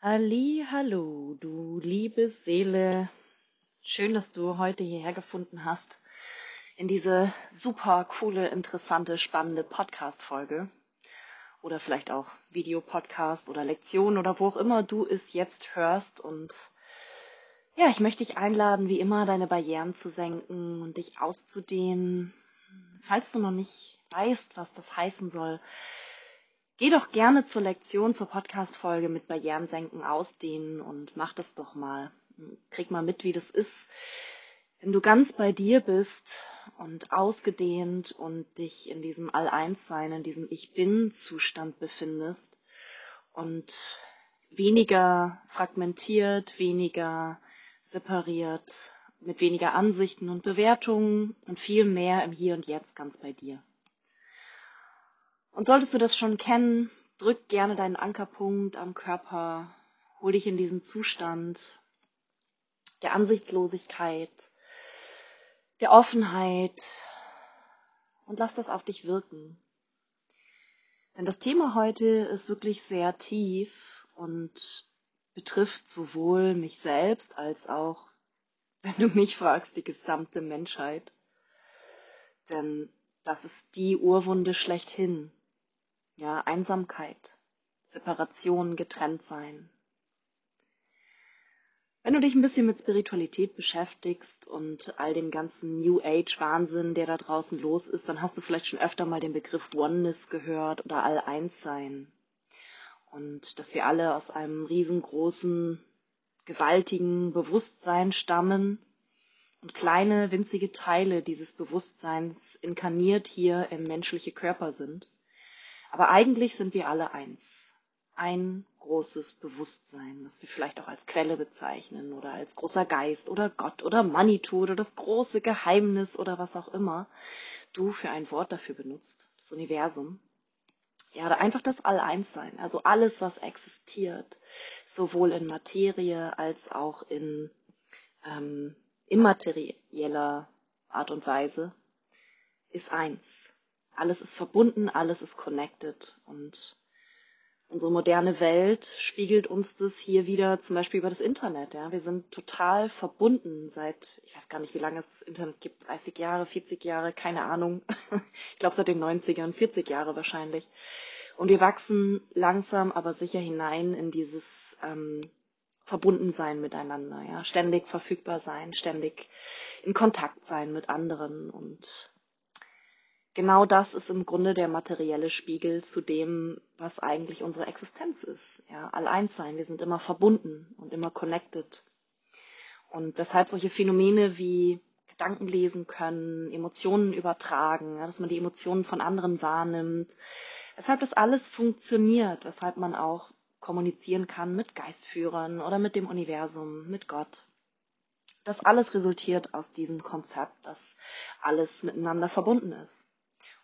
Halli, hallo, du liebe Seele. Schön, dass du heute hierher gefunden hast in diese super coole, interessante, spannende Podcast-Folge. Oder vielleicht auch Videopodcast oder Lektion oder wo auch immer du es jetzt hörst. Und ja, ich möchte dich einladen, wie immer, deine Barrieren zu senken und dich auszudehnen. Falls du noch nicht weißt, was das heißen soll, Geh doch gerne zur Lektion, zur Podcast-Folge mit Barrieren senken, ausdehnen und mach das doch mal. Krieg mal mit, wie das ist, wenn du ganz bei dir bist und ausgedehnt und dich in diesem All-Eins-Sein, in diesem Ich Bin-Zustand befindest und weniger fragmentiert, weniger separiert, mit weniger Ansichten und Bewertungen und viel mehr im Hier und Jetzt ganz bei dir. Und solltest du das schon kennen, drück gerne deinen Ankerpunkt am Körper, hol dich in diesen Zustand der Ansichtslosigkeit, der Offenheit und lass das auf dich wirken. Denn das Thema heute ist wirklich sehr tief und betrifft sowohl mich selbst als auch, wenn du mich fragst, die gesamte Menschheit. Denn das ist die Urwunde schlechthin ja, Einsamkeit, Separation, getrennt sein. Wenn du dich ein bisschen mit Spiritualität beschäftigst und all dem ganzen New Age Wahnsinn, der da draußen los ist, dann hast du vielleicht schon öfter mal den Begriff Oneness gehört oder All-Eins-Sein. Und dass wir alle aus einem riesengroßen, gewaltigen Bewusstsein stammen und kleine, winzige Teile dieses Bewusstseins inkarniert hier im menschliche Körper sind. Aber eigentlich sind wir alle eins. Ein großes Bewusstsein, das wir vielleicht auch als Quelle bezeichnen oder als großer Geist oder Gott oder Manitou oder das große Geheimnis oder was auch immer du für ein Wort dafür benutzt, das Universum. Ja, oder einfach das All-Eins-Sein, also alles, was existiert, sowohl in Materie als auch in ähm, immaterieller Art und Weise, ist eins alles ist verbunden, alles ist connected und unsere moderne Welt spiegelt uns das hier wieder zum Beispiel über das Internet. Ja, wir sind total verbunden seit, ich weiß gar nicht, wie lange es Internet gibt, 30 Jahre, 40 Jahre, keine Ahnung. ich glaube seit den 90ern, 40 Jahre wahrscheinlich. Und wir wachsen langsam, aber sicher hinein in dieses ähm, Verbundensein miteinander, ja, ständig verfügbar sein, ständig in Kontakt sein mit anderen und genau das ist im Grunde der materielle Spiegel zu dem, was eigentlich unsere Existenz ist. Ja, allein sein. Wir sind immer verbunden und immer connected. Und weshalb solche Phänomene wie Gedanken lesen können, Emotionen übertragen, ja, dass man die Emotionen von anderen wahrnimmt, weshalb das alles funktioniert, weshalb man auch kommunizieren kann mit Geistführern oder mit dem Universum, mit Gott. Das alles resultiert aus diesem Konzept, dass alles miteinander verbunden ist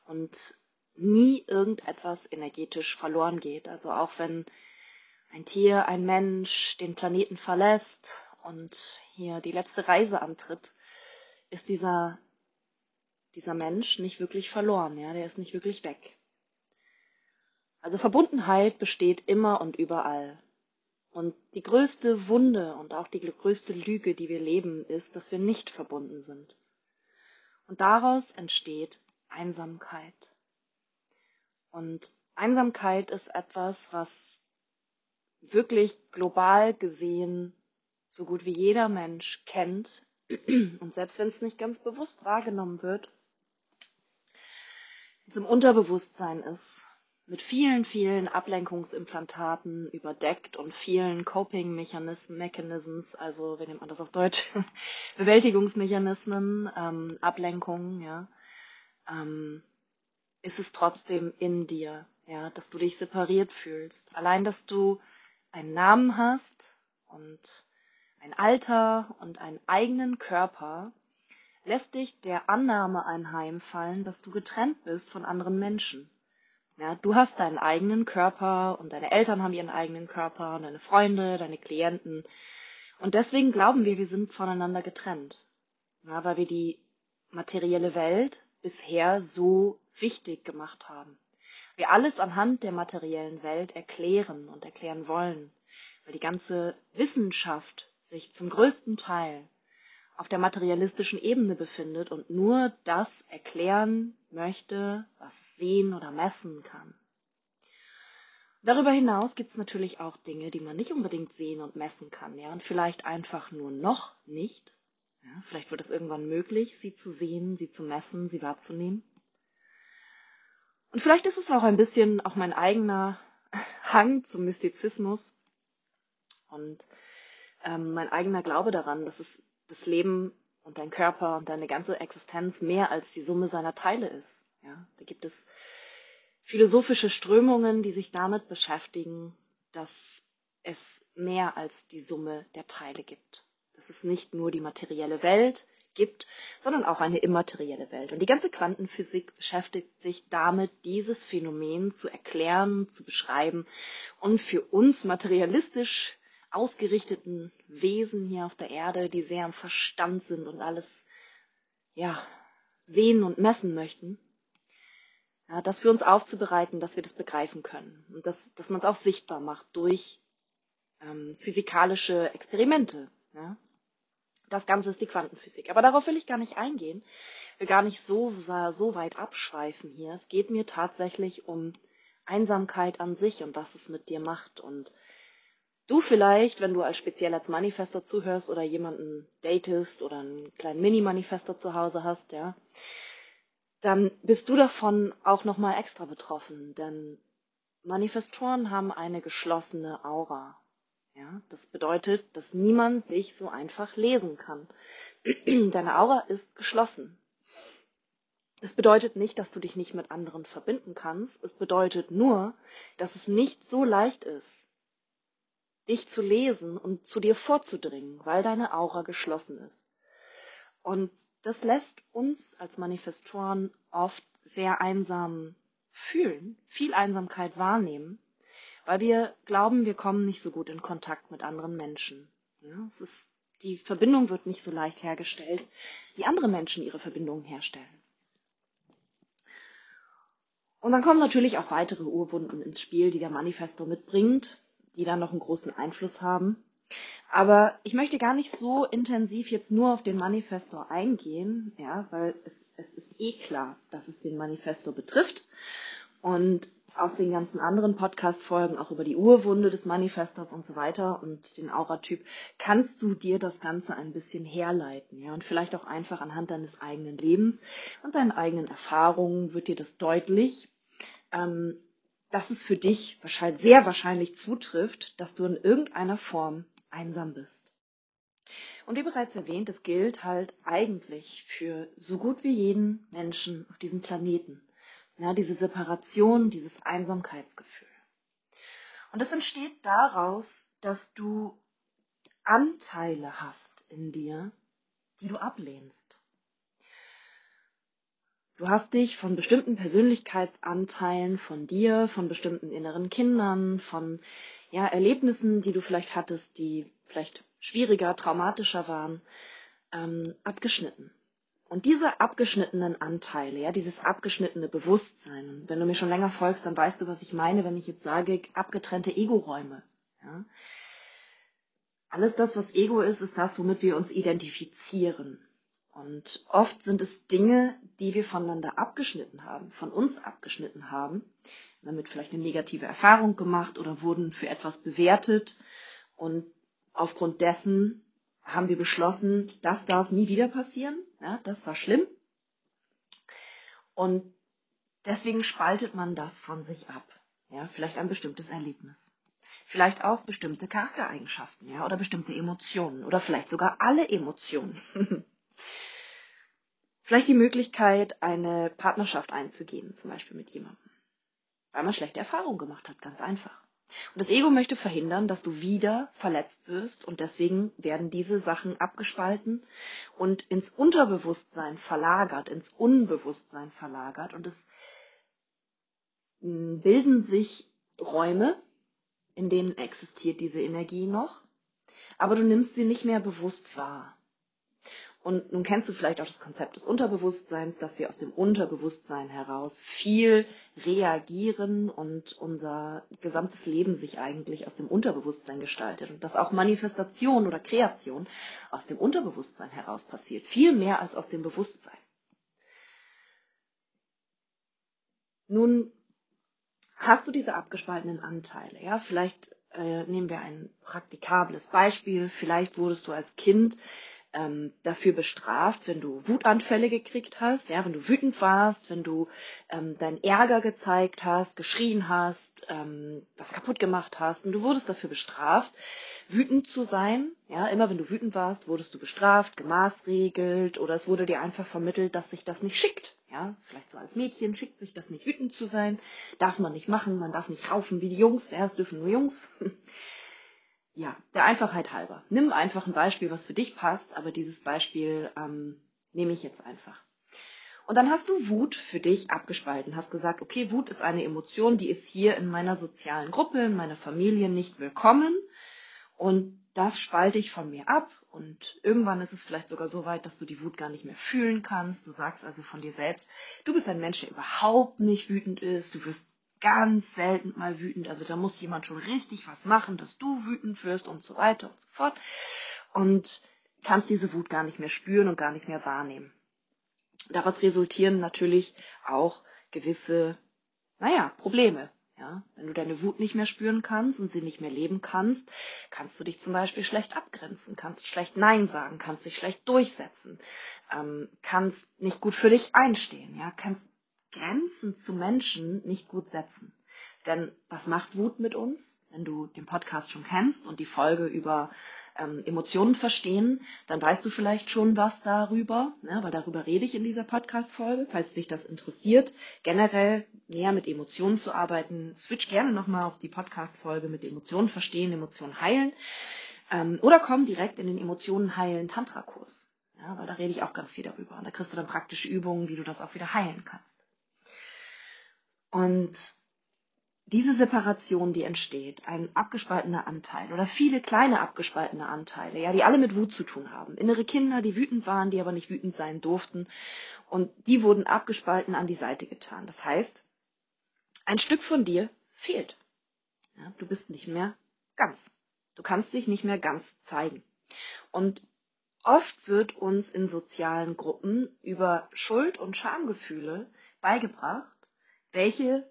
und nie irgendetwas energetisch verloren geht. Also auch wenn ein Tier, ein Mensch den Planeten verlässt und hier die letzte Reise antritt, ist dieser, dieser Mensch nicht wirklich verloren, ja, der ist nicht wirklich weg. Also Verbundenheit besteht immer und überall. Und die größte Wunde und auch die größte Lüge, die wir leben, ist, dass wir nicht verbunden sind. Und daraus entsteht Einsamkeit. Und Einsamkeit ist etwas, was wirklich global gesehen so gut wie jeder Mensch kennt. Und selbst wenn es nicht ganz bewusst wahrgenommen wird, es im Unterbewusstsein ist, mit vielen, vielen Ablenkungsimplantaten überdeckt und vielen Coping-Mechanisms, also wie nennt man das auf Deutsch, Bewältigungsmechanismen, ähm, Ablenkungen, ja, ähm, ist es trotzdem in dir, ja, dass du dich separiert fühlst. Allein, dass du einen Namen hast und ein Alter und einen eigenen Körper, lässt dich der Annahme einheimfallen, dass du getrennt bist von anderen Menschen. Ja, du hast deinen eigenen Körper und deine Eltern haben ihren eigenen Körper und deine Freunde, deine Klienten. Und deswegen glauben wir, wir sind voneinander getrennt. Ja, weil wir die materielle Welt bisher so wichtig gemacht haben. Wir alles anhand der materiellen Welt erklären und erklären wollen. weil die ganze Wissenschaft sich zum größten Teil auf der materialistischen Ebene befindet und nur das erklären möchte, was es sehen oder messen kann. Darüber hinaus gibt es natürlich auch Dinge, die man nicht unbedingt sehen und messen kann, ja, und vielleicht einfach nur noch nicht. Ja, vielleicht wird es irgendwann möglich, sie zu sehen, sie zu messen, sie wahrzunehmen. Und vielleicht ist es auch ein bisschen auch mein eigener Hang zum Mystizismus und ähm, mein eigener Glaube daran, dass es das Leben und dein Körper und deine ganze Existenz mehr als die Summe seiner Teile ist. Ja, da gibt es philosophische Strömungen, die sich damit beschäftigen, dass es mehr als die Summe der Teile gibt. Dass es nicht nur die materielle Welt gibt, sondern auch eine immaterielle Welt. Und die ganze Quantenphysik beschäftigt sich damit, dieses Phänomen zu erklären, zu beschreiben und für uns materialistisch ausgerichteten Wesen hier auf der Erde, die sehr am Verstand sind und alles, ja, sehen und messen möchten, ja, das für uns aufzubereiten, dass wir das begreifen können und dass, dass man es auch sichtbar macht durch ähm, physikalische Experimente. Ja. Das Ganze ist die Quantenphysik. Aber darauf will ich gar nicht eingehen. Will gar nicht so, so weit abschweifen hier. Es geht mir tatsächlich um Einsamkeit an sich und was es mit dir macht und Du vielleicht, wenn du als speziell als Manifestor zuhörst oder jemanden datest oder einen kleinen Mini-Manifestor zu Hause hast, ja, dann bist du davon auch nochmal extra betroffen, denn Manifestoren haben eine geschlossene Aura. Ja, das bedeutet, dass niemand dich so einfach lesen kann. Deine Aura ist geschlossen. Das bedeutet nicht, dass du dich nicht mit anderen verbinden kannst. Es bedeutet nur, dass es nicht so leicht ist, dich zu lesen und zu dir vorzudringen, weil deine Aura geschlossen ist. Und das lässt uns als Manifestoren oft sehr einsam fühlen, viel Einsamkeit wahrnehmen, weil wir glauben, wir kommen nicht so gut in Kontakt mit anderen Menschen. Ja, ist, die Verbindung wird nicht so leicht hergestellt, wie andere Menschen ihre Verbindungen herstellen. Und dann kommen natürlich auch weitere Urwunden ins Spiel, die der Manifesto mitbringt die dann noch einen großen Einfluss haben. Aber ich möchte gar nicht so intensiv jetzt nur auf den Manifesto eingehen, ja, weil es, es ist eh klar, dass es den Manifesto betrifft. Und aus den ganzen anderen Podcast-Folgen, auch über die Urwunde des Manifestos und so weiter und den Auratyp, kannst du dir das Ganze ein bisschen herleiten, ja, und vielleicht auch einfach anhand deines eigenen Lebens und deinen eigenen Erfahrungen wird dir das deutlich, ähm, dass es für dich wahrscheinlich, sehr wahrscheinlich zutrifft, dass du in irgendeiner Form einsam bist. Und wie bereits erwähnt, es gilt halt eigentlich für so gut wie jeden Menschen auf diesem Planeten. Ja, diese Separation, dieses Einsamkeitsgefühl. Und es entsteht daraus, dass du Anteile hast in dir, die du ablehnst. Du hast dich von bestimmten Persönlichkeitsanteilen von dir, von bestimmten inneren Kindern, von ja, Erlebnissen, die du vielleicht hattest, die vielleicht schwieriger, traumatischer waren, ähm, abgeschnitten. Und diese abgeschnittenen Anteile, ja, dieses abgeschnittene Bewusstsein, wenn du mir schon länger folgst, dann weißt du, was ich meine, wenn ich jetzt sage, abgetrennte Ego-Räume. Ja. Alles das, was Ego ist, ist das, womit wir uns identifizieren. Und oft sind es Dinge, die wir voneinander abgeschnitten haben, von uns abgeschnitten haben, damit vielleicht eine negative Erfahrung gemacht oder wurden für etwas bewertet. Und aufgrund dessen haben wir beschlossen, das darf nie wieder passieren. Ja, das war schlimm. Und deswegen spaltet man das von sich ab. Ja, vielleicht ein bestimmtes Erlebnis. Vielleicht auch bestimmte Charaktereigenschaften, ja, oder bestimmte Emotionen oder vielleicht sogar alle Emotionen. Vielleicht die Möglichkeit, eine Partnerschaft einzugehen, zum Beispiel mit jemandem. Weil man schlechte Erfahrungen gemacht hat, ganz einfach. Und das Ego möchte verhindern, dass du wieder verletzt wirst. Und deswegen werden diese Sachen abgespalten und ins Unterbewusstsein verlagert, ins Unbewusstsein verlagert. Und es hm, bilden sich Räume, in denen existiert diese Energie noch, aber du nimmst sie nicht mehr bewusst wahr. Und nun kennst du vielleicht auch das Konzept des Unterbewusstseins, dass wir aus dem Unterbewusstsein heraus viel reagieren und unser gesamtes Leben sich eigentlich aus dem Unterbewusstsein gestaltet. Und dass auch Manifestation oder Kreation aus dem Unterbewusstsein heraus passiert, viel mehr als aus dem Bewusstsein. Nun hast du diese abgespaltenen Anteile, ja, vielleicht äh, nehmen wir ein praktikables Beispiel, vielleicht wurdest du als Kind ähm, dafür bestraft, wenn du Wutanfälle gekriegt hast, ja, wenn du wütend warst, wenn du ähm, deinen Ärger gezeigt hast, geschrien hast, ähm, was kaputt gemacht hast und du wurdest dafür bestraft, wütend zu sein. Ja, immer wenn du wütend warst, wurdest du bestraft, gemaßregelt oder es wurde dir einfach vermittelt, dass sich das nicht schickt. Ja, ist vielleicht so als Mädchen schickt sich das nicht wütend zu sein, darf man nicht machen, man darf nicht raufen wie die Jungs, ja, es dürfen nur Jungs. Ja, der Einfachheit halber. Nimm einfach ein Beispiel, was für dich passt, aber dieses Beispiel ähm, nehme ich jetzt einfach. Und dann hast du Wut für dich abgespalten, hast gesagt, okay, Wut ist eine Emotion, die ist hier in meiner sozialen Gruppe, in meiner Familie nicht willkommen und das spalte ich von mir ab und irgendwann ist es vielleicht sogar so weit, dass du die Wut gar nicht mehr fühlen kannst. Du sagst also von dir selbst, du bist ein Mensch, der überhaupt nicht wütend ist, du wirst ganz selten mal wütend. Also da muss jemand schon richtig was machen, dass du wütend wirst und so weiter und so fort. Und kannst diese Wut gar nicht mehr spüren und gar nicht mehr wahrnehmen. Daraus resultieren natürlich auch gewisse, naja, Probleme. Ja, wenn du deine Wut nicht mehr spüren kannst und sie nicht mehr leben kannst, kannst du dich zum Beispiel schlecht abgrenzen, kannst schlecht Nein sagen, kannst dich schlecht durchsetzen, ähm, kannst nicht gut für dich einstehen, ja, kannst Grenzen zu Menschen nicht gut setzen. Denn was macht Wut mit uns? Wenn du den Podcast schon kennst und die Folge über ähm, Emotionen verstehen, dann weißt du vielleicht schon was darüber, ne, weil darüber rede ich in dieser Podcast-Folge. Falls dich das interessiert, generell näher mit Emotionen zu arbeiten, switch gerne nochmal auf die Podcast-Folge mit Emotionen verstehen, Emotionen heilen. Ähm, oder komm direkt in den Emotionen heilen Tantra-Kurs. Ja, weil da rede ich auch ganz viel darüber. Und da kriegst du dann praktische Übungen, wie du das auch wieder heilen kannst. Und diese Separation, die entsteht, ein abgespaltener Anteil oder viele kleine abgespaltene Anteile, ja, die alle mit Wut zu tun haben. Innere Kinder, die wütend waren, die aber nicht wütend sein durften. Und die wurden abgespalten an die Seite getan. Das heißt, ein Stück von dir fehlt. Ja, du bist nicht mehr ganz. Du kannst dich nicht mehr ganz zeigen. Und oft wird uns in sozialen Gruppen über Schuld- und Schamgefühle beigebracht, welche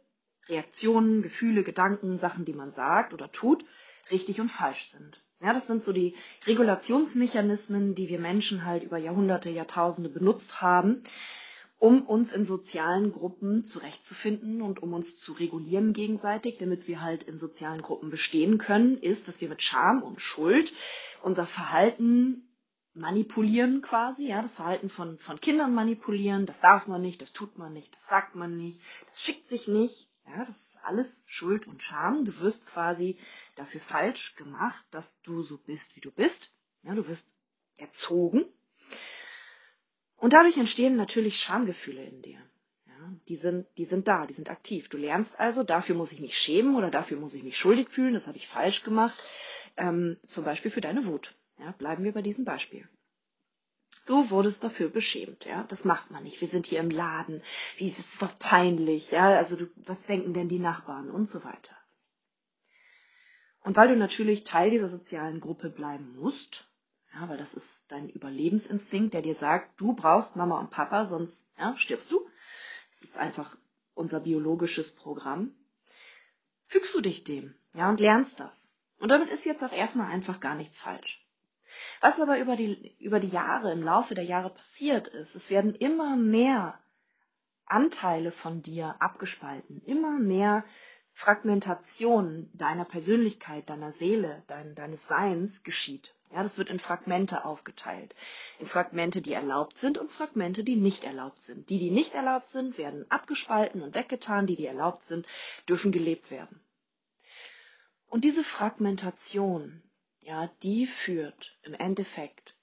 Reaktionen, Gefühle, Gedanken, Sachen, die man sagt oder tut, richtig und falsch sind. Ja, das sind so die Regulationsmechanismen, die wir Menschen halt über Jahrhunderte, Jahrtausende benutzt haben, um uns in sozialen Gruppen zurechtzufinden und um uns zu regulieren gegenseitig, damit wir halt in sozialen Gruppen bestehen können, ist, dass wir mit Scham und Schuld unser Verhalten manipulieren quasi, ja, das Verhalten von, von Kindern manipulieren, das darf man nicht, das tut man nicht, das sagt man nicht, das schickt sich nicht, ja, das ist alles Schuld und Scham. Du wirst quasi dafür falsch gemacht, dass du so bist, wie du bist. Ja, du wirst erzogen. Und dadurch entstehen natürlich Schamgefühle in dir. Ja, die sind, die sind da, die sind aktiv. Du lernst also, dafür muss ich mich schämen oder dafür muss ich mich schuldig fühlen, das habe ich falsch gemacht. Ähm, zum Beispiel für deine Wut. Ja, bleiben wir bei diesem Beispiel. Du wurdest dafür beschämt, ja. Das macht man nicht. Wir sind hier im Laden. Wie, das ist doch peinlich, ja. Also du, was denken denn die Nachbarn und so weiter. Und weil du natürlich Teil dieser sozialen Gruppe bleiben musst, ja, weil das ist dein Überlebensinstinkt, der dir sagt, du brauchst Mama und Papa, sonst ja, stirbst du. Das ist einfach unser biologisches Programm. Fügst du dich dem, ja, und lernst das. Und damit ist jetzt auch erstmal einfach gar nichts falsch. Was aber über die, über die Jahre, im Laufe der Jahre passiert ist, es werden immer mehr Anteile von dir abgespalten, immer mehr Fragmentation deiner Persönlichkeit, deiner Seele, dein, deines Seins geschieht. Ja, das wird in Fragmente aufgeteilt. In Fragmente, die erlaubt sind und Fragmente, die nicht erlaubt sind. Die, die nicht erlaubt sind, werden abgespalten und weggetan. Die, die erlaubt sind, dürfen gelebt werden. Und diese Fragmentation, ja, die führt im Endeffekt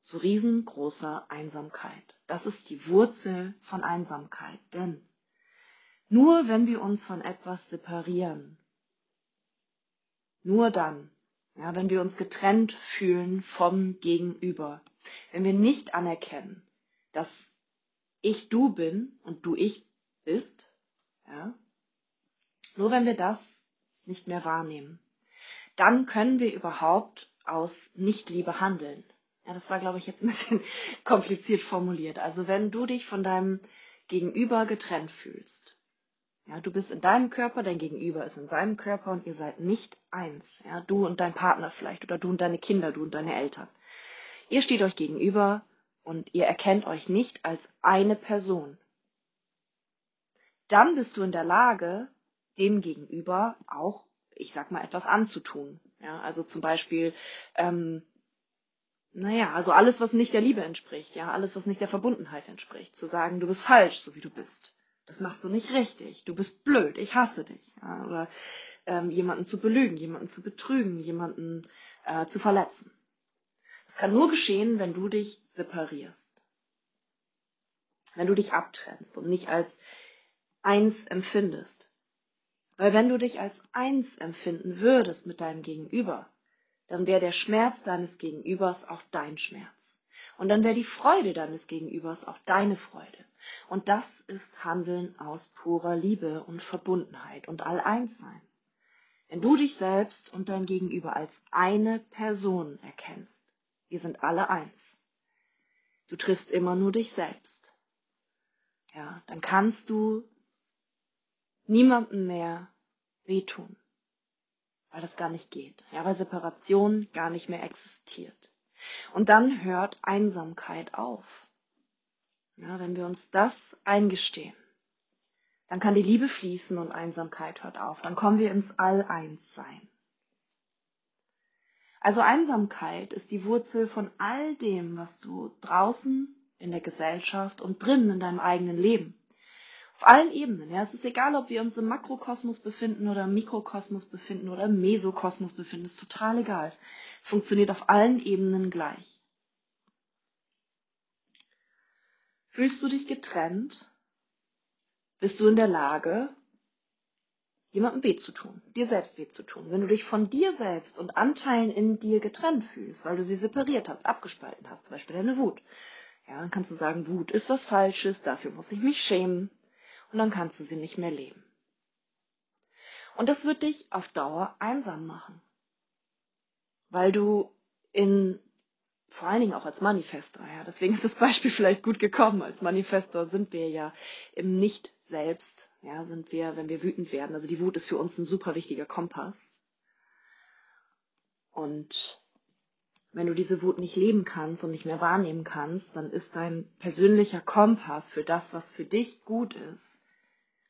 zu riesengroßer Einsamkeit. Das ist die Wurzel von Einsamkeit, denn nur wenn wir uns von etwas separieren, nur dann, ja, wenn wir uns getrennt fühlen vom Gegenüber, wenn wir nicht anerkennen, dass ich du bin und du ich bist, ja, nur wenn wir das nicht mehr wahrnehmen, dann können wir überhaupt aus Nichtliebe handeln. Ja, das war, glaube ich, jetzt ein bisschen kompliziert formuliert. Also wenn du dich von deinem Gegenüber getrennt fühlst, ja, du bist in deinem Körper, dein Gegenüber ist in seinem Körper und ihr seid nicht eins. Ja, du und dein Partner vielleicht oder du und deine Kinder, du und deine Eltern. Ihr steht euch gegenüber und ihr erkennt euch nicht als eine Person. Dann bist du in der Lage, dem Gegenüber auch, ich sag mal, etwas anzutun. Ja, also zum Beispiel, ähm, naja, also alles, was nicht der Liebe entspricht, ja, alles, was nicht der Verbundenheit entspricht, zu sagen, du bist falsch, so wie du bist das machst du nicht richtig, du bist blöd, ich hasse dich. Ja, oder ähm, jemanden zu belügen, jemanden zu betrügen, jemanden äh, zu verletzen. Das kann nur geschehen, wenn du dich separierst. Wenn du dich abtrennst und nicht als eins empfindest. Weil wenn du dich als eins empfinden würdest mit deinem Gegenüber, dann wäre der Schmerz deines Gegenübers auch dein Schmerz. Und dann wäre die Freude deines Gegenübers auch deine Freude. Und das ist Handeln aus purer Liebe und Verbundenheit und All-Eins-Sein. Wenn du dich selbst und dein Gegenüber als eine Person erkennst, wir sind alle eins. Du triffst immer nur dich selbst. Ja, dann kannst du niemandem mehr wehtun, weil das gar nicht geht. Ja, weil Separation gar nicht mehr existiert. Und dann hört Einsamkeit auf. Ja, wenn wir uns das eingestehen, dann kann die Liebe fließen und Einsamkeit hört auf. Dann kommen wir ins All-Eins-Sein. Also Einsamkeit ist die Wurzel von all dem, was du draußen in der Gesellschaft und drinnen in deinem eigenen Leben auf allen Ebenen. Ja, es ist egal, ob wir uns im Makrokosmos befinden oder im Mikrokosmos befinden oder im Mesokosmos befinden, ist total egal. Es funktioniert auf allen Ebenen gleich. Fühlst du dich getrennt? Bist du in der Lage, jemandem weh zu tun, dir selbst weh zu tun? Wenn du dich von dir selbst und Anteilen in dir getrennt fühlst, weil du sie separiert hast, abgespalten hast, zum Beispiel deine Wut, ja, dann kannst du sagen, Wut ist was Falsches, dafür muss ich mich schämen und dann kannst du sie nicht mehr leben. Und das wird dich auf Dauer einsam machen, weil du in vor allen Dingen auch als Manifestor. Ja. Deswegen ist das Beispiel vielleicht gut gekommen. Als Manifestor sind wir ja im Nicht-Selbst. Ja, sind wir, wenn wir wütend werden. Also die Wut ist für uns ein super wichtiger Kompass. Und wenn du diese Wut nicht leben kannst und nicht mehr wahrnehmen kannst, dann ist dein persönlicher Kompass für das, was für dich gut ist,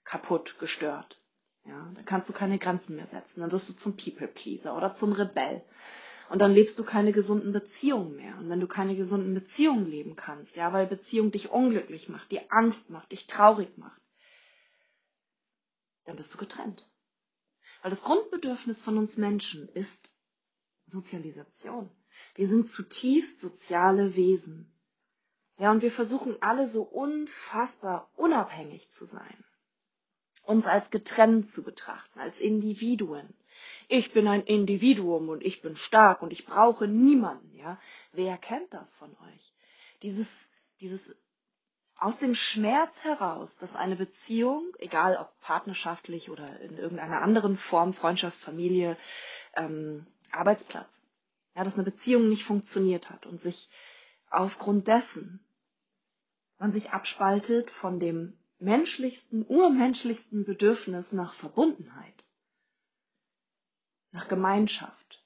kaputt, gestört. Ja, dann kannst du keine Grenzen mehr setzen. Dann wirst du zum People-Pleaser oder zum Rebell. Und dann lebst du keine gesunden Beziehungen mehr. Und wenn du keine gesunden Beziehungen leben kannst, ja, weil Beziehung dich unglücklich macht, dir Angst macht, dich traurig macht, dann bist du getrennt. Weil das Grundbedürfnis von uns Menschen ist Sozialisation. Wir sind zutiefst soziale Wesen. Ja, und wir versuchen alle so unfassbar unabhängig zu sein. Uns als getrennt zu betrachten, als Individuen ich bin ein Individuum und ich bin stark und ich brauche niemanden, ja. Wer kennt das von euch? Dieses, dieses aus dem Schmerz heraus, dass eine Beziehung, egal ob partnerschaftlich oder in irgendeiner anderen Form, Freundschaft, Familie, ähm, Arbeitsplatz, ja, dass eine Beziehung nicht funktioniert hat und sich aufgrund dessen man sich abspaltet von dem menschlichsten, urmenschlichsten Bedürfnis nach Verbundenheit nach Gemeinschaft.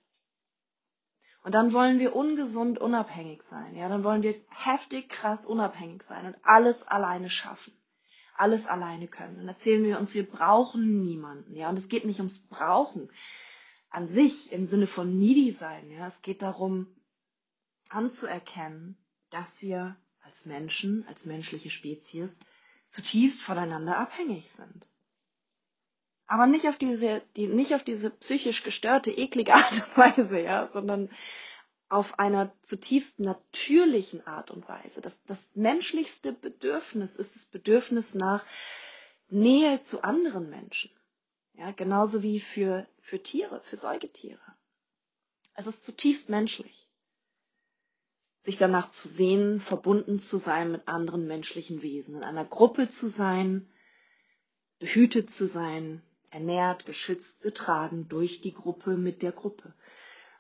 Und dann wollen wir ungesund unabhängig sein. Ja, dann wollen wir heftig krass unabhängig sein und alles alleine schaffen. Alles alleine können. Dann erzählen wir uns, wir brauchen niemanden. Ja, und es geht nicht ums Brauchen an sich im Sinne von needy sein. Ja, es geht darum, anzuerkennen, dass wir als Menschen, als menschliche Spezies zutiefst voneinander abhängig sind. Aber nicht auf diese, die, nicht auf diese psychisch gestörte, eklige Art und Weise, ja, sondern auf einer zutiefst natürlichen Art und Weise. Das, das menschlichste Bedürfnis ist das Bedürfnis nach Nähe zu anderen Menschen. Ja, genauso wie für, für Tiere, für Säugetiere. Es ist zutiefst menschlich. Sich danach zu sehen, verbunden zu sein mit anderen menschlichen Wesen, in einer Gruppe zu sein, behütet zu sein, ernährt, geschützt, getragen durch die Gruppe mit der Gruppe.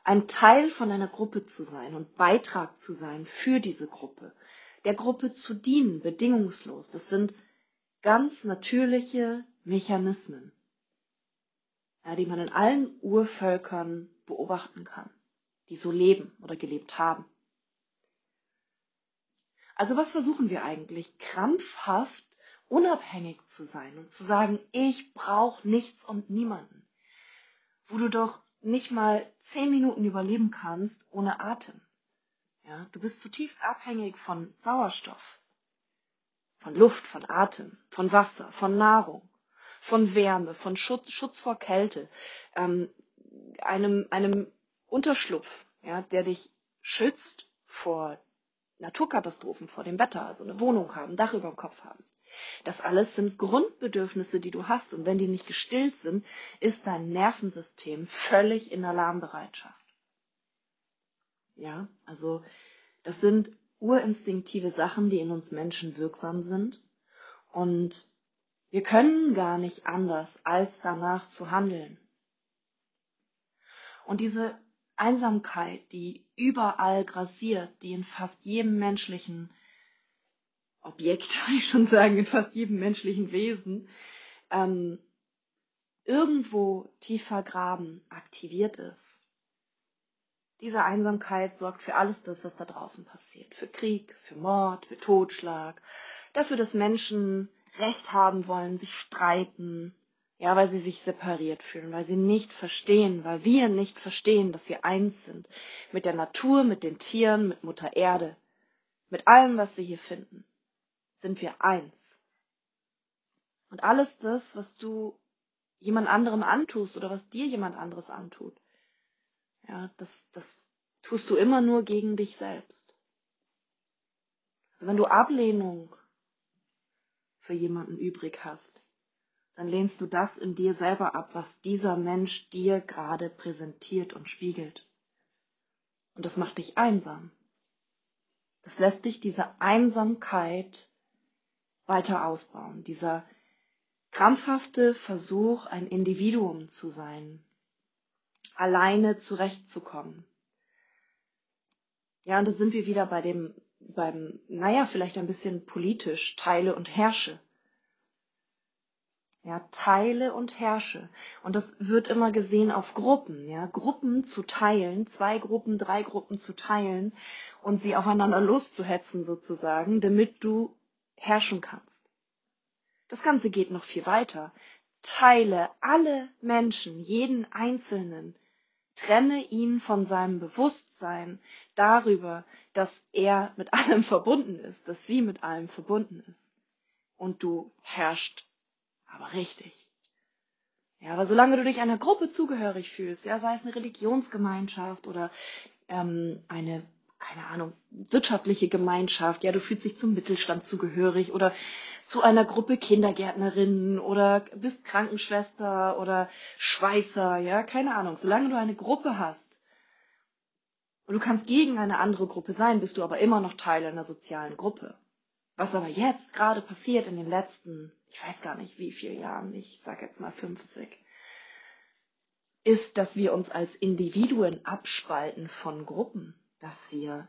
Ein Teil von einer Gruppe zu sein und Beitrag zu sein für diese Gruppe, der Gruppe zu dienen, bedingungslos. Das sind ganz natürliche Mechanismen, ja, die man in allen Urvölkern beobachten kann, die so leben oder gelebt haben. Also was versuchen wir eigentlich? Krampfhaft unabhängig zu sein und zu sagen, ich brauche nichts und niemanden. Wo du doch nicht mal zehn Minuten überleben kannst ohne Atem. Ja, du bist zutiefst abhängig von Sauerstoff, von Luft, von Atem, von Wasser, von Nahrung, von Wärme, von Schutz, Schutz vor Kälte, ähm, einem, einem Unterschlupf, ja, der dich schützt vor Naturkatastrophen, vor dem Wetter, also eine Wohnung haben, Dach über dem Kopf haben. Das alles sind Grundbedürfnisse, die du hast. Und wenn die nicht gestillt sind, ist dein Nervensystem völlig in Alarmbereitschaft. Ja, also das sind urinstinktive Sachen, die in uns Menschen wirksam sind. Und wir können gar nicht anders, als danach zu handeln. Und diese Einsamkeit, die überall grassiert, die in fast jedem menschlichen Objekt, würde ich schon sagen, in fast jedem menschlichen Wesen, ähm, irgendwo tief vergraben aktiviert ist. Diese Einsamkeit sorgt für alles das, was da draußen passiert. Für Krieg, für Mord, für Totschlag, dafür, dass Menschen Recht haben wollen, sich streiten, ja, weil sie sich separiert fühlen, weil sie nicht verstehen, weil wir nicht verstehen, dass wir eins sind. Mit der Natur, mit den Tieren, mit Mutter Erde, mit allem, was wir hier finden sind wir eins. Und alles das, was du jemand anderem antust oder was dir jemand anderes antut, ja, das, das tust du immer nur gegen dich selbst. Also wenn du Ablehnung für jemanden übrig hast, dann lehnst du das in dir selber ab, was dieser Mensch dir gerade präsentiert und spiegelt. Und das macht dich einsam. Das lässt dich diese Einsamkeit weiter ausbauen. Dieser krampfhafte Versuch, ein Individuum zu sein, alleine zurechtzukommen. Ja, und da sind wir wieder bei dem, beim, naja, vielleicht ein bisschen politisch, teile und herrsche. Ja, teile und herrsche. Und das wird immer gesehen auf Gruppen, ja, Gruppen zu teilen, zwei Gruppen, drei Gruppen zu teilen und sie aufeinander loszuhetzen sozusagen, damit du herrschen kannst. Das Ganze geht noch viel weiter. Teile alle Menschen, jeden Einzelnen, trenne ihn von seinem Bewusstsein darüber, dass er mit allem verbunden ist, dass sie mit allem verbunden ist. Und du herrschst aber richtig. Ja, aber solange du dich einer Gruppe zugehörig fühlst, ja, sei es eine Religionsgemeinschaft oder ähm, eine keine Ahnung, wirtschaftliche Gemeinschaft, ja, du fühlst dich zum Mittelstand zugehörig oder zu einer Gruppe Kindergärtnerinnen oder bist Krankenschwester oder Schweißer, ja, keine Ahnung. Solange du eine Gruppe hast und du kannst gegen eine andere Gruppe sein, bist du aber immer noch Teil einer sozialen Gruppe. Was aber jetzt gerade passiert in den letzten, ich weiß gar nicht wie viele Jahren, ich sag jetzt mal 50, ist, dass wir uns als Individuen abspalten von Gruppen dass wir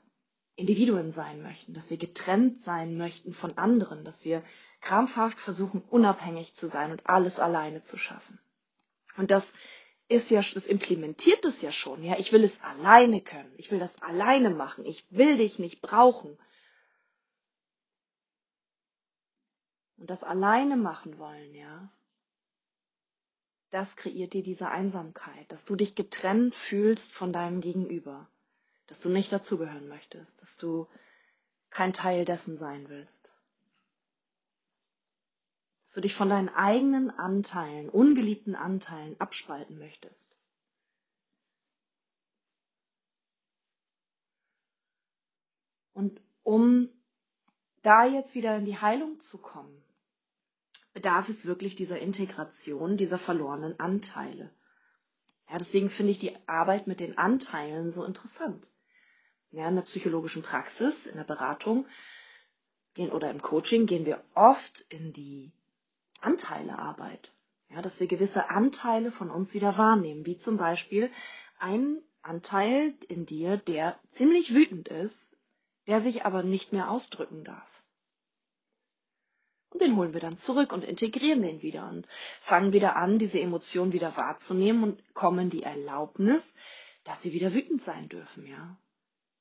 Individuen sein möchten, dass wir getrennt sein möchten von anderen, dass wir krampfhaft versuchen, unabhängig zu sein und alles alleine zu schaffen. Und das ist ja, das implementiert es ja schon, ja. Ich will es alleine können. Ich will das alleine machen. Ich will dich nicht brauchen. Und das alleine machen wollen, ja. Das kreiert dir diese Einsamkeit, dass du dich getrennt fühlst von deinem Gegenüber dass du nicht dazugehören möchtest, dass du kein Teil dessen sein willst. Dass du dich von deinen eigenen Anteilen, ungeliebten Anteilen abspalten möchtest. Und um da jetzt wieder in die Heilung zu kommen, bedarf es wirklich dieser Integration dieser verlorenen Anteile. Ja, deswegen finde ich die Arbeit mit den Anteilen so interessant. Ja, in der psychologischen Praxis, in der Beratung gehen, oder im Coaching gehen wir oft in die Anteilearbeit. Ja, dass wir gewisse Anteile von uns wieder wahrnehmen, wie zum Beispiel ein Anteil in dir, der ziemlich wütend ist, der sich aber nicht mehr ausdrücken darf. Und den holen wir dann zurück und integrieren den wieder und fangen wieder an, diese Emotion wieder wahrzunehmen und kommen die Erlaubnis, dass sie wieder wütend sein dürfen, ja.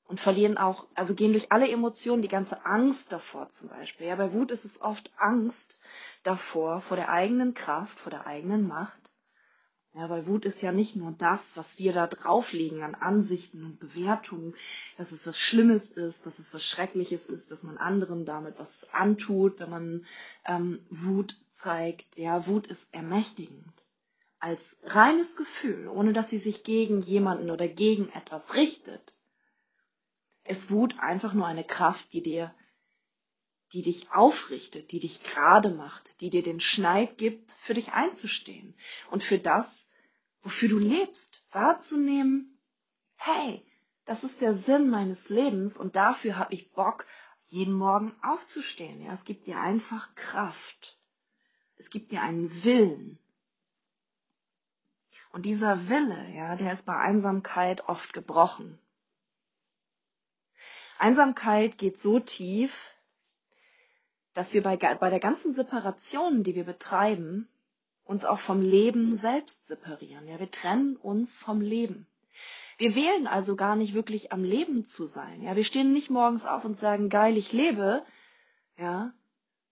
Und verlieren auch, also gehen durch alle Emotionen, die ganze Angst davor zum Beispiel. Ja, bei Wut ist es oft Angst davor, vor der eigenen Kraft, vor der eigenen Macht. Ja, weil Wut ist ja nicht nur das, was wir da drauflegen an Ansichten und Bewertungen, dass es was Schlimmes ist, dass es was Schreckliches ist, dass man anderen damit was antut, wenn man ähm, Wut zeigt. Ja, Wut ist ermächtigend. Als reines Gefühl, ohne dass sie sich gegen jemanden oder gegen etwas richtet, ist Wut einfach nur eine Kraft, die dir, die dich aufrichtet, die dich gerade macht, die dir den Schneid gibt, für dich einzustehen und für das, wofür du lebst, wahrzunehmen, hey, das ist der Sinn meines Lebens und dafür habe ich Bock, jeden Morgen aufzustehen. Ja, es gibt dir einfach Kraft. Es gibt dir einen Willen. Und dieser Wille, ja, der ist bei Einsamkeit oft gebrochen. Einsamkeit geht so tief, dass wir bei, bei der ganzen Separation, die wir betreiben, uns auch vom Leben selbst separieren. Ja, wir trennen uns vom Leben. Wir wählen also gar nicht wirklich am Leben zu sein. Ja, wir stehen nicht morgens auf und sagen, geil, ich lebe, ja,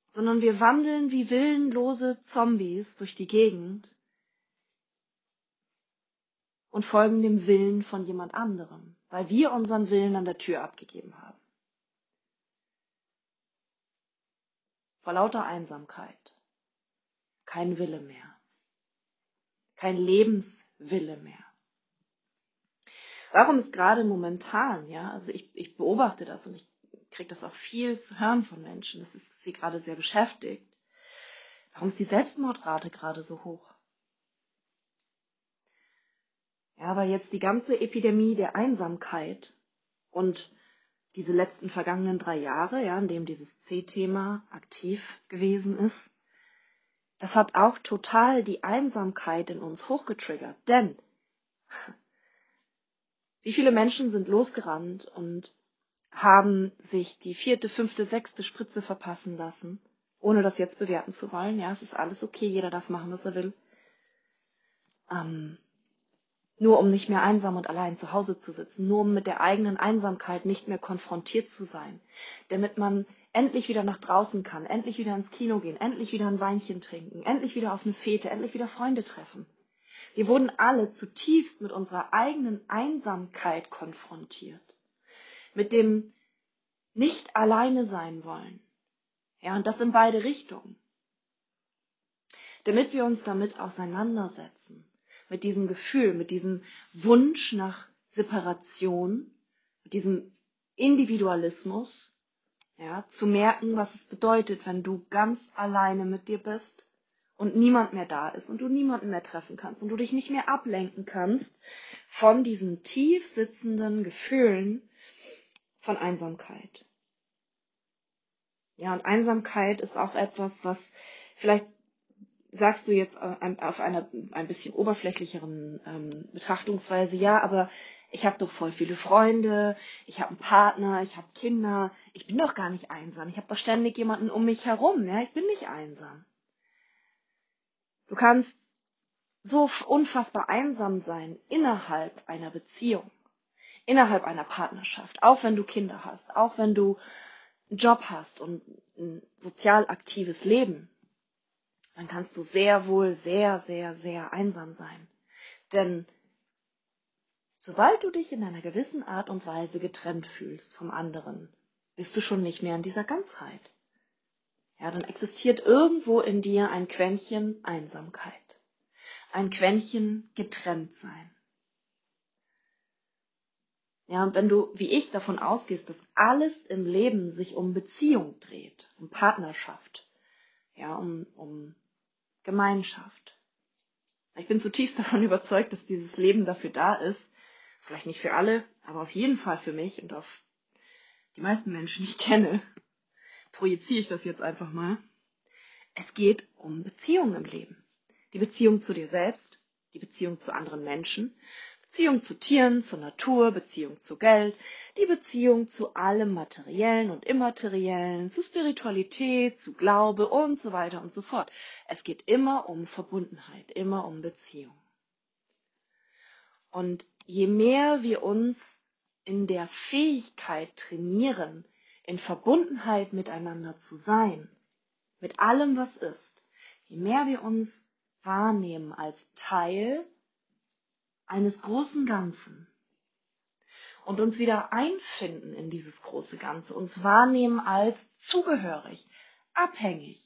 sondern wir wandeln wie willenlose Zombies durch die Gegend und folgen dem Willen von jemand anderem, weil wir unseren Willen an der Tür abgegeben haben. Vor lauter Einsamkeit. Kein Wille mehr. Kein Lebenswille mehr. Warum ist gerade momentan, ja, also ich, ich beobachte das und ich kriege das auch viel zu hören von Menschen, das ist sie gerade sehr beschäftigt. Warum ist die Selbstmordrate gerade so hoch? Ja, weil jetzt die ganze Epidemie der Einsamkeit und diese letzten vergangenen drei Jahre, ja, in dem dieses C-Thema aktiv gewesen ist, das hat auch total die Einsamkeit in uns hochgetriggert. Denn wie viele Menschen sind losgerannt und haben sich die vierte, fünfte, sechste Spritze verpassen lassen, ohne das jetzt bewerten zu wollen. Ja, es ist alles okay, jeder darf machen, was er will. Ähm, nur um nicht mehr einsam und allein zu Hause zu sitzen, nur um mit der eigenen Einsamkeit nicht mehr konfrontiert zu sein, damit man endlich wieder nach draußen kann, endlich wieder ins Kino gehen, endlich wieder ein Weinchen trinken, endlich wieder auf eine Fete, endlich wieder Freunde treffen. Wir wurden alle zutiefst mit unserer eigenen Einsamkeit konfrontiert, mit dem nicht alleine sein wollen. Ja, und das in beide Richtungen. Damit wir uns damit auseinandersetzen mit diesem Gefühl, mit diesem Wunsch nach Separation, mit diesem Individualismus, ja, zu merken, was es bedeutet, wenn du ganz alleine mit dir bist und niemand mehr da ist und du niemanden mehr treffen kannst und du dich nicht mehr ablenken kannst von diesen tief sitzenden Gefühlen von Einsamkeit. Ja, und Einsamkeit ist auch etwas, was vielleicht sagst du jetzt auf einer ein bisschen oberflächlicheren ähm, Betrachtungsweise, ja, aber ich habe doch voll viele Freunde, ich habe einen Partner, ich habe Kinder, ich bin doch gar nicht einsam, ich habe doch ständig jemanden um mich herum, ja, ich bin nicht einsam. Du kannst so unfassbar einsam sein innerhalb einer Beziehung, innerhalb einer Partnerschaft, auch wenn du Kinder hast, auch wenn du einen Job hast und ein sozial aktives Leben dann kannst du sehr wohl sehr, sehr, sehr einsam sein. Denn sobald du dich in einer gewissen Art und Weise getrennt fühlst vom anderen, bist du schon nicht mehr in dieser Ganzheit. Ja, dann existiert irgendwo in dir ein Quäntchen Einsamkeit, ein Quäntchen getrennt sein. Ja, und wenn du, wie ich, davon ausgehst, dass alles im Leben sich um Beziehung dreht, um Partnerschaft, ja, um, um Gemeinschaft. Ich bin zutiefst davon überzeugt, dass dieses Leben dafür da ist, Vielleicht nicht für alle, aber auf jeden Fall für mich und auf die meisten Menschen, die ich kenne, projiziere ich das jetzt einfach mal. Es geht um Beziehungen im Leben. Die Beziehung zu dir selbst, die Beziehung zu anderen Menschen, Beziehung zu Tieren, zur Natur, Beziehung zu Geld, die Beziehung zu allem Materiellen und Immateriellen, zu Spiritualität, zu Glaube und so weiter und so fort. Es geht immer um Verbundenheit, immer um Beziehung. Und je mehr wir uns in der Fähigkeit trainieren, in Verbundenheit miteinander zu sein, mit allem, was ist, je mehr wir uns wahrnehmen als Teil eines großen Ganzen und uns wieder einfinden in dieses große Ganze, uns wahrnehmen als zugehörig, abhängig,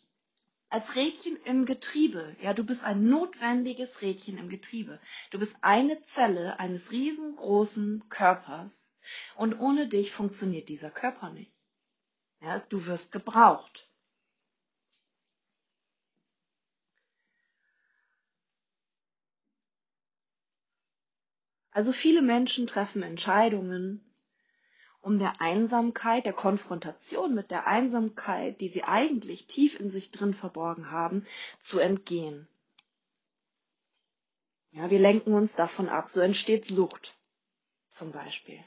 als Rädchen im Getriebe. Ja, du bist ein notwendiges Rädchen im Getriebe. Du bist eine Zelle eines riesengroßen Körpers und ohne dich funktioniert dieser Körper nicht. Ja, du wirst gebraucht. Also viele Menschen treffen Entscheidungen, um der Einsamkeit, der Konfrontation mit der Einsamkeit, die sie eigentlich tief in sich drin verborgen haben, zu entgehen. Ja, wir lenken uns davon ab. So entsteht Sucht zum Beispiel.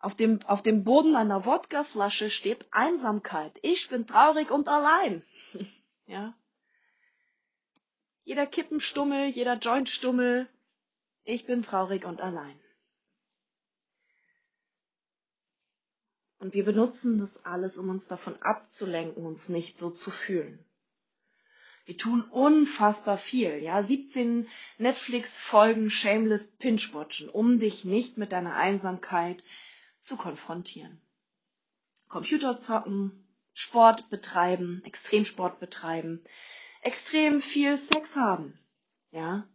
Auf dem, auf dem Boden einer Wodkaflasche steht Einsamkeit. Ich bin traurig und allein. ja. Jeder Kippenstummel, jeder Jointstummel. Ich bin traurig und allein. Und wir benutzen das alles, um uns davon abzulenken, uns nicht so zu fühlen. Wir tun unfassbar viel, ja, 17 Netflix-Folgen Shameless Pinch-Watchen, um dich nicht mit deiner Einsamkeit zu konfrontieren. Computer zocken, Sport betreiben, Extremsport betreiben, extrem viel Sex haben, ja,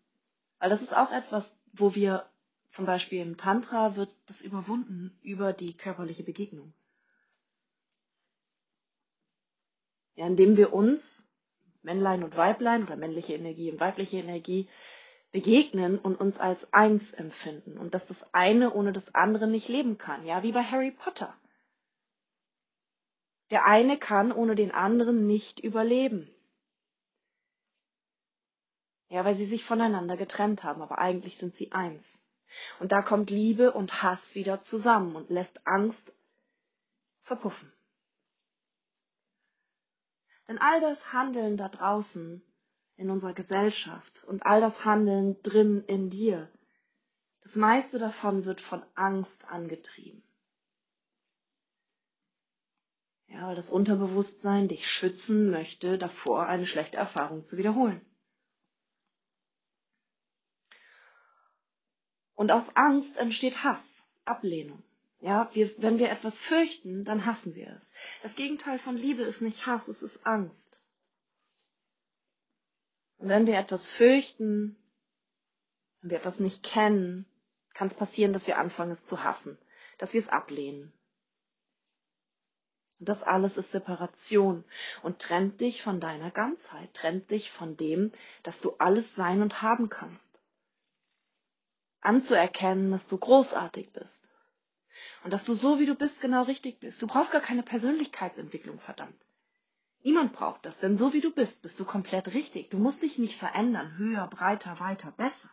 weil das ist auch etwas, wo wir zum Beispiel im Tantra wird das überwunden über die körperliche Begegnung. Ja, indem wir uns, Männlein und Weiblein oder männliche Energie und weibliche Energie, begegnen und uns als eins empfinden und dass das eine ohne das andere nicht leben kann. Ja, wie bei Harry Potter. Der eine kann ohne den anderen nicht überleben. Ja, weil sie sich voneinander getrennt haben, aber eigentlich sind sie eins. Und da kommt Liebe und Hass wieder zusammen und lässt Angst verpuffen. Denn all das Handeln da draußen in unserer Gesellschaft und all das Handeln drin in dir, das meiste davon wird von Angst angetrieben. Ja, weil das Unterbewusstsein dich schützen möchte, davor eine schlechte Erfahrung zu wiederholen. Und aus Angst entsteht Hass, Ablehnung. Ja, wir, wenn wir etwas fürchten, dann hassen wir es. Das Gegenteil von Liebe ist nicht Hass, es ist Angst. Und wenn wir etwas fürchten, wenn wir etwas nicht kennen, kann es passieren, dass wir anfangen, es zu hassen, dass wir es ablehnen. Und das alles ist Separation und trennt dich von deiner Ganzheit, trennt dich von dem, dass du alles sein und haben kannst anzuerkennen, dass du großartig bist. Und dass du so, wie du bist, genau richtig bist. Du brauchst gar keine Persönlichkeitsentwicklung, verdammt. Niemand braucht das, denn so wie du bist, bist du komplett richtig. Du musst dich nicht verändern, höher, breiter, weiter, besser.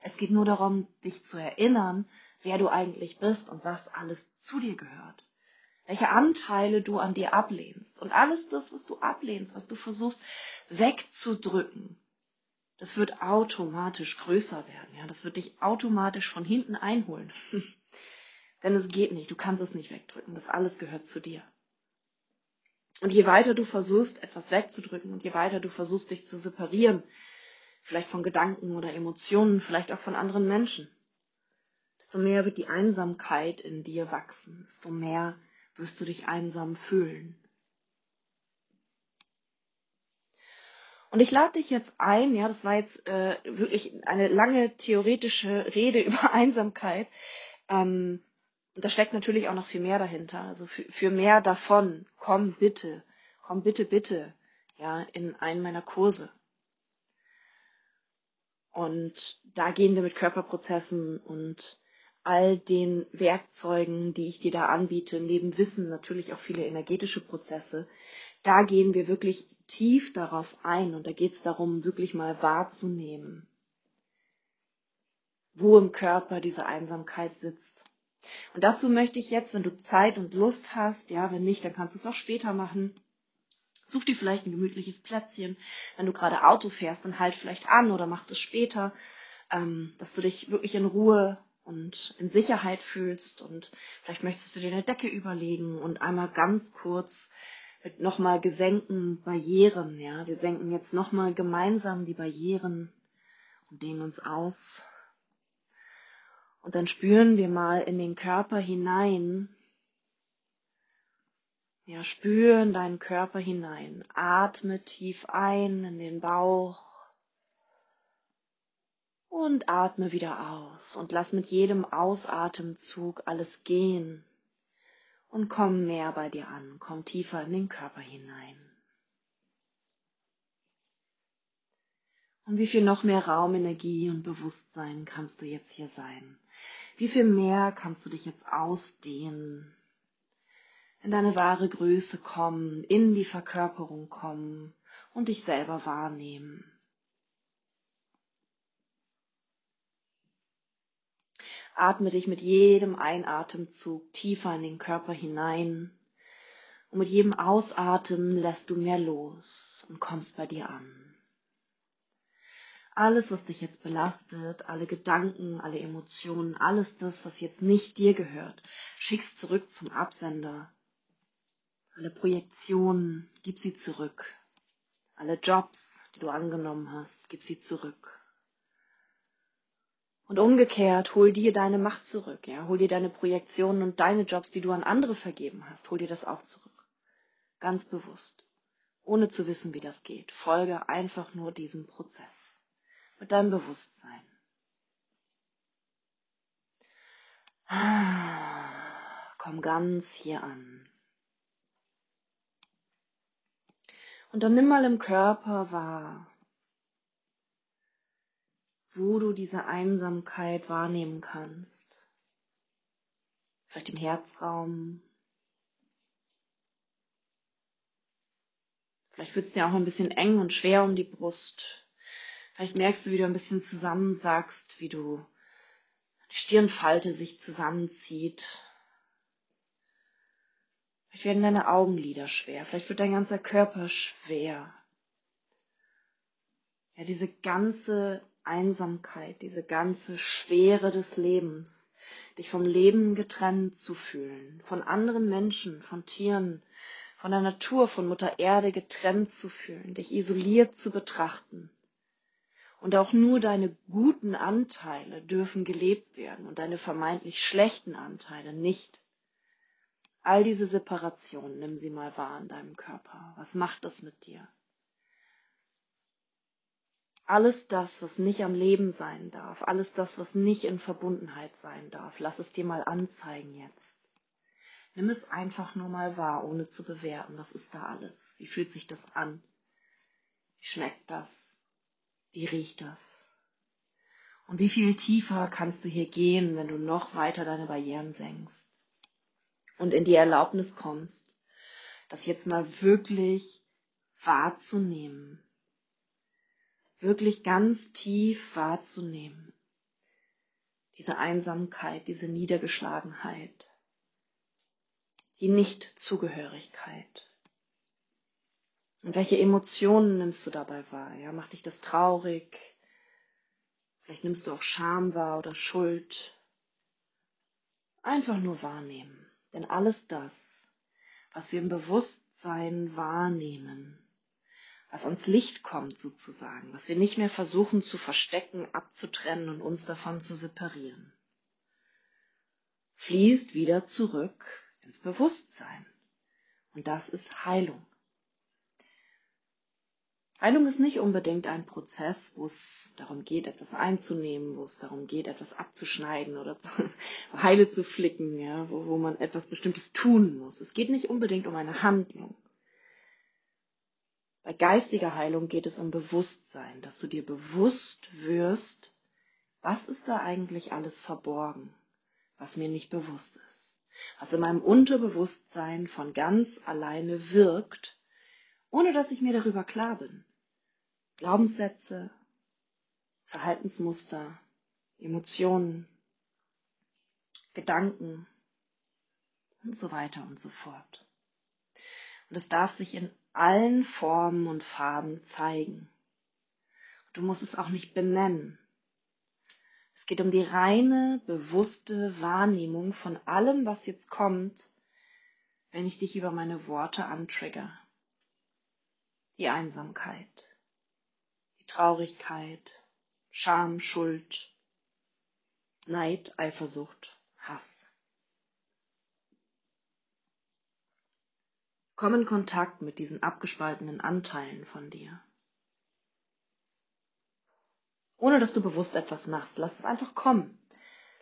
Es geht nur darum, dich zu erinnern, wer du eigentlich bist und was alles zu dir gehört. Welche Anteile du an dir ablehnst. Und alles das, was du ablehnst, was du versuchst wegzudrücken, das wird automatisch größer werden. Ja, das wird dich automatisch von hinten einholen. Denn es geht nicht. Du kannst es nicht wegdrücken. Das alles gehört zu dir. Und je weiter du versuchst, etwas wegzudrücken und je weiter du versuchst, dich zu separieren, vielleicht von Gedanken oder Emotionen, vielleicht auch von anderen Menschen, desto mehr wird die Einsamkeit in dir wachsen, desto mehr wirst du dich einsam fühlen. Und ich lade dich jetzt ein, ja, das war jetzt äh, wirklich eine lange theoretische Rede über Einsamkeit. Ähm, und da steckt natürlich auch noch viel mehr dahinter. Also für, für mehr davon, komm bitte, komm bitte, bitte, ja, in einen meiner Kurse. Und da gehen wir mit Körperprozessen und all den Werkzeugen, die ich dir da anbiete, neben Wissen natürlich auch viele energetische Prozesse, da gehen wir wirklich tief darauf ein und da geht es darum, wirklich mal wahrzunehmen, wo im Körper diese Einsamkeit sitzt. Und dazu möchte ich jetzt, wenn du Zeit und Lust hast, ja, wenn nicht, dann kannst du es auch später machen. Such dir vielleicht ein gemütliches Plätzchen. Wenn du gerade Auto fährst, dann halt vielleicht an oder mach es später, ähm, dass du dich wirklich in Ruhe und in Sicherheit fühlst und vielleicht möchtest du dir eine Decke überlegen und einmal ganz kurz mit nochmal gesenkten Barrieren, ja, wir senken jetzt nochmal gemeinsam die Barrieren und dehnen uns aus. Und dann spüren wir mal in den Körper hinein, ja, spüren deinen Körper hinein. Atme tief ein in den Bauch. Und atme wieder aus. Und lass mit jedem Ausatemzug alles gehen und komm mehr bei dir an, komm tiefer in den Körper hinein. Und wie viel noch mehr Raum, Energie und Bewusstsein kannst du jetzt hier sein? Wie viel mehr kannst du dich jetzt ausdehnen, in deine wahre Größe kommen, in die Verkörperung kommen und dich selber wahrnehmen? Atme dich mit jedem Einatemzug tiefer in den Körper hinein. Und mit jedem Ausatmen lässt du mehr los und kommst bei dir an. Alles, was dich jetzt belastet, alle Gedanken, alle Emotionen, alles das, was jetzt nicht dir gehört, schickst zurück zum Absender. Alle Projektionen, gib sie zurück. Alle Jobs, die du angenommen hast, gib sie zurück. Und umgekehrt, hol dir deine Macht zurück, ja, hol dir deine Projektionen und deine Jobs, die du an andere vergeben hast, hol dir das auch zurück. Ganz bewusst. Ohne zu wissen, wie das geht. Folge einfach nur diesem Prozess. Mit deinem Bewusstsein. Komm ganz hier an. Und dann nimm mal im Körper wahr, wo du diese Einsamkeit wahrnehmen kannst. Vielleicht im Herzraum. Vielleicht wird es dir auch ein bisschen eng und schwer um die Brust. Vielleicht merkst du, wie du ein bisschen zusammensagst, wie du die Stirnfalte sich zusammenzieht. Vielleicht werden deine Augenlider schwer. Vielleicht wird dein ganzer Körper schwer. Ja, diese ganze Einsamkeit, diese ganze Schwere des Lebens, dich vom Leben getrennt zu fühlen, von anderen Menschen, von Tieren, von der Natur, von Mutter Erde getrennt zu fühlen, dich isoliert zu betrachten. Und auch nur deine guten Anteile dürfen gelebt werden und deine vermeintlich schlechten Anteile nicht. All diese Separationen nimm sie mal wahr in deinem Körper. Was macht das mit dir? Alles das, was nicht am Leben sein darf, alles das, was nicht in Verbundenheit sein darf, lass es dir mal anzeigen jetzt. Nimm es einfach nur mal wahr, ohne zu bewerten. Was ist da alles? Wie fühlt sich das an? Wie schmeckt das? Wie riecht das? Und wie viel tiefer kannst du hier gehen, wenn du noch weiter deine Barrieren senkst und in die Erlaubnis kommst, das jetzt mal wirklich wahrzunehmen, wirklich ganz tief wahrzunehmen. Diese Einsamkeit, diese Niedergeschlagenheit, die Nichtzugehörigkeit. Und welche Emotionen nimmst du dabei wahr? Ja, macht dich das traurig? Vielleicht nimmst du auch Scham wahr oder Schuld. Einfach nur wahrnehmen. Denn alles das, was wir im Bewusstsein wahrnehmen, was ans Licht kommt sozusagen, was wir nicht mehr versuchen zu verstecken, abzutrennen und uns davon zu separieren, fließt wieder zurück ins Bewusstsein. Und das ist Heilung. Heilung ist nicht unbedingt ein Prozess, wo es darum geht, etwas einzunehmen, wo es darum geht, etwas abzuschneiden oder zu, Heile zu flicken, ja, wo, wo man etwas Bestimmtes tun muss. Es geht nicht unbedingt um eine Handlung. Bei geistiger Heilung geht es um Bewusstsein, dass du dir bewusst wirst, was ist da eigentlich alles verborgen, was mir nicht bewusst ist, was in meinem Unterbewusstsein von ganz alleine wirkt, ohne dass ich mir darüber klar bin. Glaubenssätze, Verhaltensmuster, Emotionen, Gedanken und so weiter und so fort. Und es darf sich in allen Formen und Farben zeigen. Du musst es auch nicht benennen. Es geht um die reine, bewusste Wahrnehmung von allem, was jetzt kommt, wenn ich dich über meine Worte antrigger. Die Einsamkeit, die Traurigkeit, Scham, Schuld, Neid, Eifersucht, Hass. Komm in Kontakt mit diesen abgespaltenen Anteilen von dir. Ohne dass du bewusst etwas machst. Lass es einfach kommen.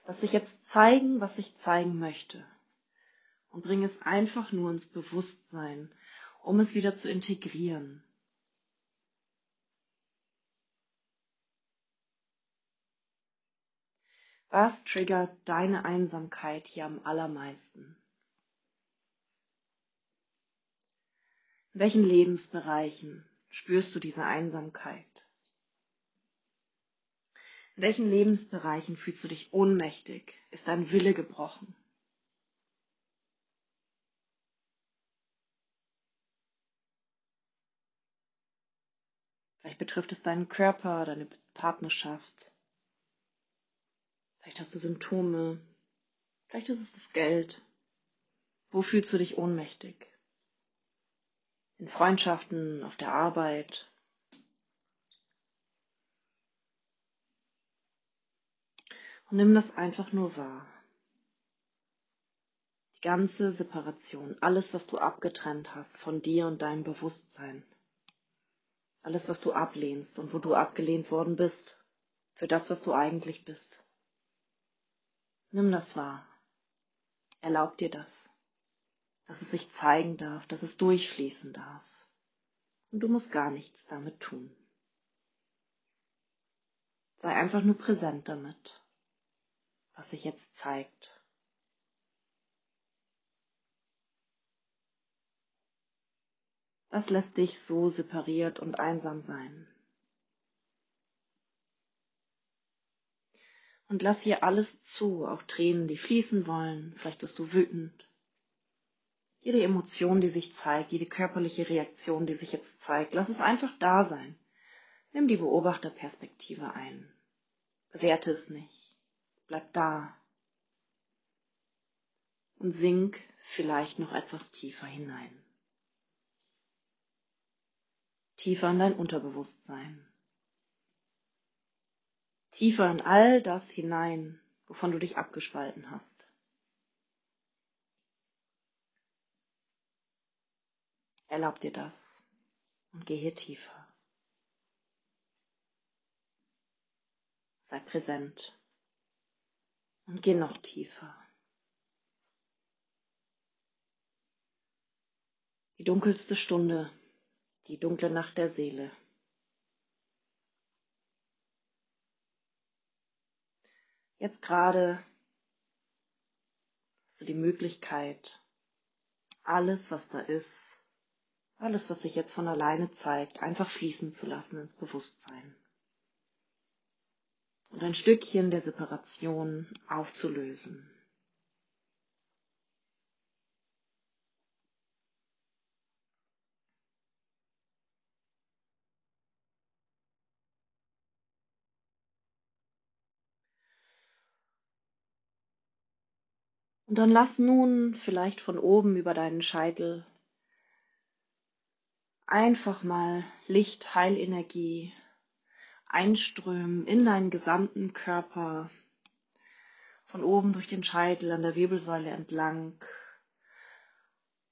Lass sich jetzt zeigen, was ich zeigen möchte. Und bring es einfach nur ins Bewusstsein, um es wieder zu integrieren. Was triggert deine Einsamkeit hier am allermeisten? In welchen Lebensbereichen spürst du diese Einsamkeit? In welchen Lebensbereichen fühlst du dich ohnmächtig? Ist dein Wille gebrochen? Vielleicht betrifft es deinen Körper, deine Partnerschaft. Vielleicht hast du Symptome. Vielleicht ist es das Geld. Wo fühlst du dich ohnmächtig? In Freundschaften, auf der Arbeit. Und nimm das einfach nur wahr. Die ganze Separation, alles, was du abgetrennt hast von dir und deinem Bewusstsein. Alles, was du ablehnst und wo du abgelehnt worden bist, für das, was du eigentlich bist. Nimm das wahr. Erlaub dir das dass es sich zeigen darf, dass es durchfließen darf. Und du musst gar nichts damit tun. Sei einfach nur präsent damit, was sich jetzt zeigt. Was lässt dich so separiert und einsam sein? Und lass hier alles zu, auch Tränen, die fließen wollen. Vielleicht wirst du wütend. Jede Emotion, die sich zeigt, jede körperliche Reaktion, die sich jetzt zeigt, lass es einfach da sein. Nimm die Beobachterperspektive ein. Bewerte es nicht. Bleib da. Und sink vielleicht noch etwas tiefer hinein. Tiefer in dein Unterbewusstsein. Tiefer in all das hinein, wovon du dich abgespalten hast. Erlaub dir das und geh hier tiefer. Sei präsent und geh noch tiefer. Die dunkelste Stunde, die dunkle Nacht der Seele. Jetzt gerade hast du die Möglichkeit, alles, was da ist, alles, was sich jetzt von alleine zeigt, einfach fließen zu lassen ins Bewusstsein. Und ein Stückchen der Separation aufzulösen. Und dann lass nun vielleicht von oben über deinen Scheitel einfach mal Licht, Heilenergie einströmen in deinen gesamten Körper, von oben durch den Scheitel an der Wirbelsäule entlang,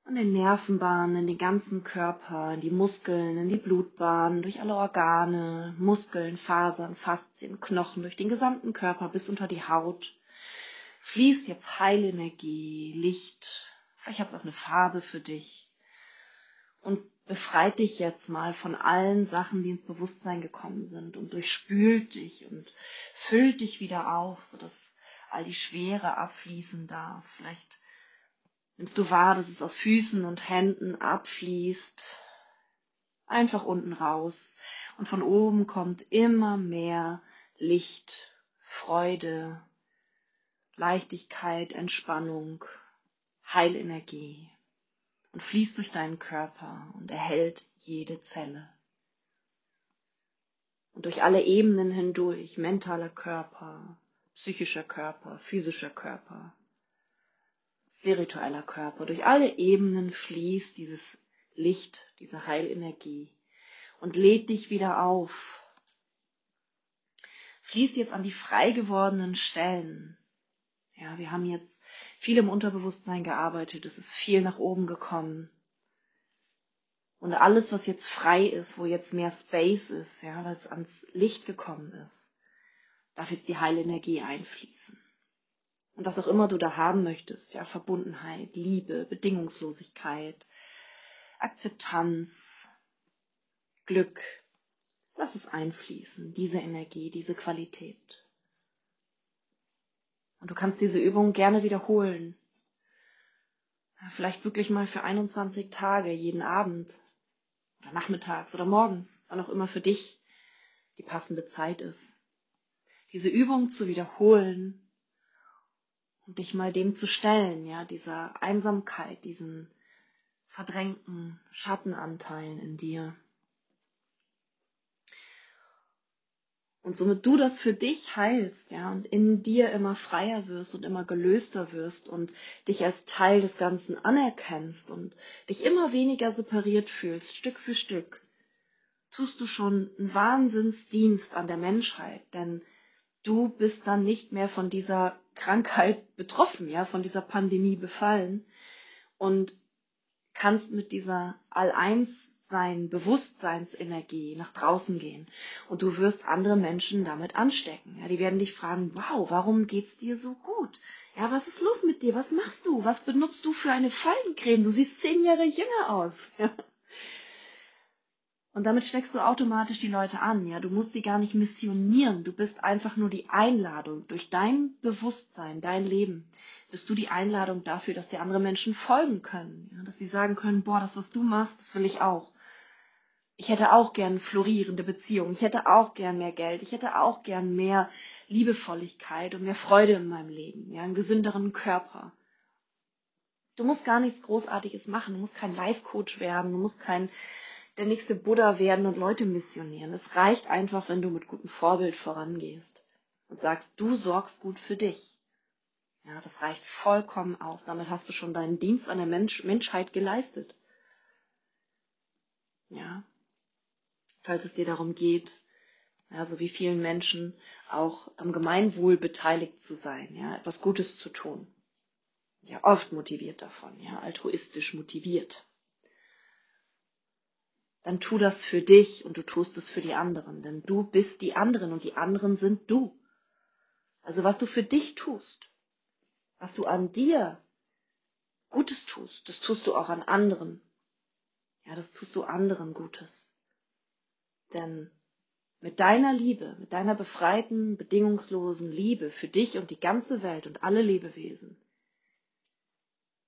an den Nervenbahnen, in den ganzen Körper, in die Muskeln, in die Blutbahnen, durch alle Organe, Muskeln, Fasern, Faszien, Knochen, durch den gesamten Körper bis unter die Haut. Fließt jetzt Heilenergie, Licht, vielleicht hat es auch eine Farbe für dich. Und befreit dich jetzt mal von allen Sachen, die ins Bewusstsein gekommen sind und durchspült dich und füllt dich wieder auf, sodass all die Schwere abfließen darf. Vielleicht nimmst du wahr, dass es aus Füßen und Händen abfließt, einfach unten raus. Und von oben kommt immer mehr Licht, Freude, Leichtigkeit, Entspannung, Heilenergie und fließt durch deinen Körper und erhält jede Zelle. Und durch alle Ebenen hindurch, mentaler Körper, psychischer Körper, physischer Körper, spiritueller Körper, durch alle Ebenen fließt dieses Licht, diese Heilenergie und lädt dich wieder auf. Fließt jetzt an die frei gewordenen Stellen. Ja, wir haben jetzt viel im Unterbewusstsein gearbeitet, es ist viel nach oben gekommen. Und alles, was jetzt frei ist, wo jetzt mehr Space ist, ja, weil es ans Licht gekommen ist, darf jetzt die heile Energie einfließen. Und was auch immer du da haben möchtest, ja, Verbundenheit, Liebe, Bedingungslosigkeit, Akzeptanz, Glück, lass es einfließen, diese Energie, diese Qualität. Und du kannst diese Übung gerne wiederholen. Vielleicht wirklich mal für 21 Tage, jeden Abend oder nachmittags oder morgens, wann auch immer für dich die passende Zeit ist. Diese Übung zu wiederholen und dich mal dem zu stellen, ja, dieser Einsamkeit, diesen verdrängten Schattenanteilen in dir. Und somit du das für dich heilst, ja, und in dir immer freier wirst und immer gelöster wirst und dich als Teil des Ganzen anerkennst und dich immer weniger separiert fühlst, Stück für Stück, tust du schon einen Wahnsinnsdienst an der Menschheit, denn du bist dann nicht mehr von dieser Krankheit betroffen, ja, von dieser Pandemie befallen und kannst mit dieser All-Eins sein Bewusstseinsenergie nach draußen gehen und du wirst andere Menschen damit anstecken. Ja, die werden dich fragen, wow, warum geht's dir so gut? Ja, was ist los mit dir? Was machst du? Was benutzt du für eine Faltencreme? Du siehst zehn Jahre jünger aus. Und damit steckst du automatisch die Leute an. Ja, du musst sie gar nicht missionieren. Du bist einfach nur die Einladung durch dein Bewusstsein, dein Leben. Bist du die Einladung dafür, dass dir andere Menschen folgen können. Ja, dass sie sagen können, boah, das, was du machst, das will ich auch ich hätte auch gern florierende Beziehungen, ich hätte auch gern mehr Geld, ich hätte auch gern mehr Liebevolligkeit und mehr Freude in meinem Leben, ja, einen gesünderen Körper. Du musst gar nichts Großartiges machen, du musst kein Life-Coach werden, du musst kein der nächste Buddha werden und Leute missionieren. Es reicht einfach, wenn du mit gutem Vorbild vorangehst und sagst, du sorgst gut für dich. Ja, das reicht vollkommen aus. Damit hast du schon deinen Dienst an der Mensch Menschheit geleistet. Ja, falls es dir darum geht, ja, so wie vielen Menschen auch am Gemeinwohl beteiligt zu sein, ja, etwas Gutes zu tun. Ja, oft motiviert davon, ja, altruistisch motiviert. Dann tu das für dich und du tust es für die anderen, denn du bist die anderen und die anderen sind du. Also was du für dich tust, was du an dir Gutes tust, das tust du auch an anderen. Ja, das tust du anderen Gutes. Denn mit deiner Liebe, mit deiner befreiten, bedingungslosen Liebe für dich und die ganze Welt und alle Lebewesen,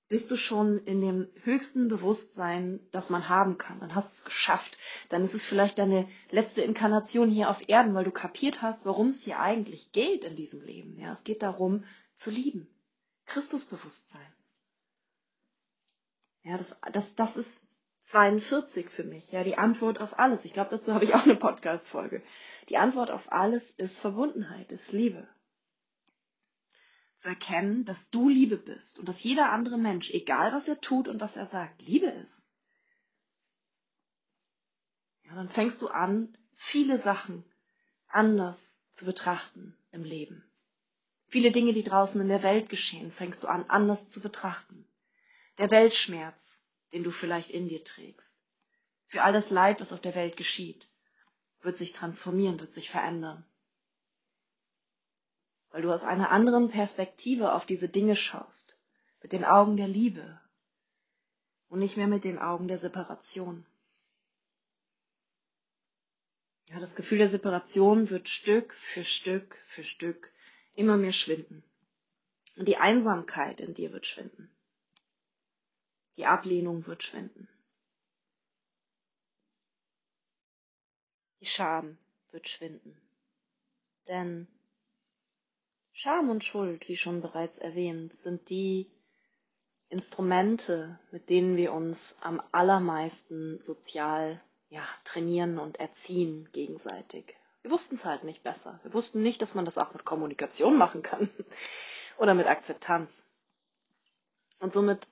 bist du schon in dem höchsten Bewusstsein, das man haben kann. Dann hast du es geschafft. Dann ist es vielleicht deine letzte Inkarnation hier auf Erden, weil du kapiert hast, worum es hier eigentlich geht in diesem Leben. Ja, es geht darum, zu lieben. Christusbewusstsein. Ja, das, das, das ist 42 für mich, ja, die Antwort auf alles. Ich glaube, dazu habe ich auch eine Podcast-Folge. Die Antwort auf alles ist Verbundenheit, ist Liebe. Zu erkennen, dass du Liebe bist und dass jeder andere Mensch, egal was er tut und was er sagt, Liebe ist. Ja, dann fängst du an, viele Sachen anders zu betrachten im Leben. Viele Dinge, die draußen in der Welt geschehen, fängst du an, anders zu betrachten. Der Weltschmerz, den du vielleicht in dir trägst. Für all das Leid, was auf der Welt geschieht, wird sich transformieren, wird sich verändern. Weil du aus einer anderen Perspektive auf diese Dinge schaust, mit den Augen der Liebe. und nicht mehr mit den Augen der Separation. Ja, das Gefühl der Separation wird Stück für Stück für Stück immer mehr schwinden. Und die Einsamkeit in dir wird schwinden. Die Ablehnung wird schwinden. Die Scham wird schwinden. Denn Scham und Schuld, wie schon bereits erwähnt, sind die Instrumente, mit denen wir uns am allermeisten sozial ja, trainieren und erziehen gegenseitig. Wir wussten es halt nicht besser. Wir wussten nicht, dass man das auch mit Kommunikation machen kann oder mit Akzeptanz. Und somit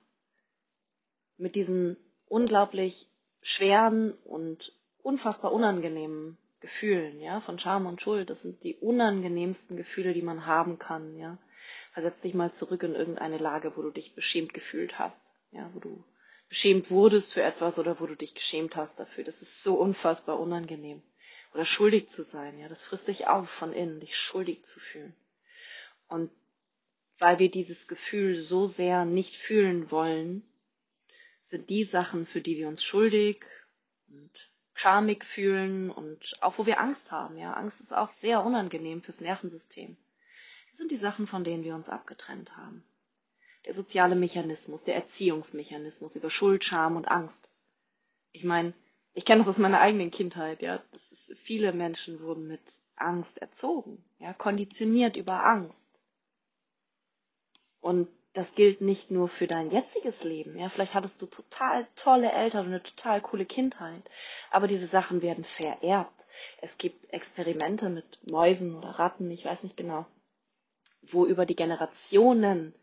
mit diesen unglaublich schweren und unfassbar unangenehmen Gefühlen, ja, von Scham und Schuld. Das sind die unangenehmsten Gefühle, die man haben kann, ja. Versetz dich mal zurück in irgendeine Lage, wo du dich beschämt gefühlt hast, ja, wo du beschämt wurdest für etwas oder wo du dich geschämt hast dafür. Das ist so unfassbar unangenehm. Oder schuldig zu sein, ja, das frisst dich auf von innen, dich schuldig zu fühlen. Und weil wir dieses Gefühl so sehr nicht fühlen wollen, sind die Sachen, für die wir uns schuldig und schamig fühlen und auch wo wir Angst haben. Ja, Angst ist auch sehr unangenehm fürs Nervensystem. Das sind die Sachen, von denen wir uns abgetrennt haben. Der soziale Mechanismus, der Erziehungsmechanismus über Schuld, Scham und Angst. Ich meine, ich kenne das aus meiner eigenen Kindheit, ja. Ist, viele Menschen wurden mit Angst erzogen, ja, konditioniert über Angst. Und das gilt nicht nur für dein jetziges Leben. Ja, vielleicht hattest du total tolle Eltern und eine total coole Kindheit. Aber diese Sachen werden vererbt. Es gibt Experimente mit Mäusen oder Ratten, ich weiß nicht genau, wo über die Generationen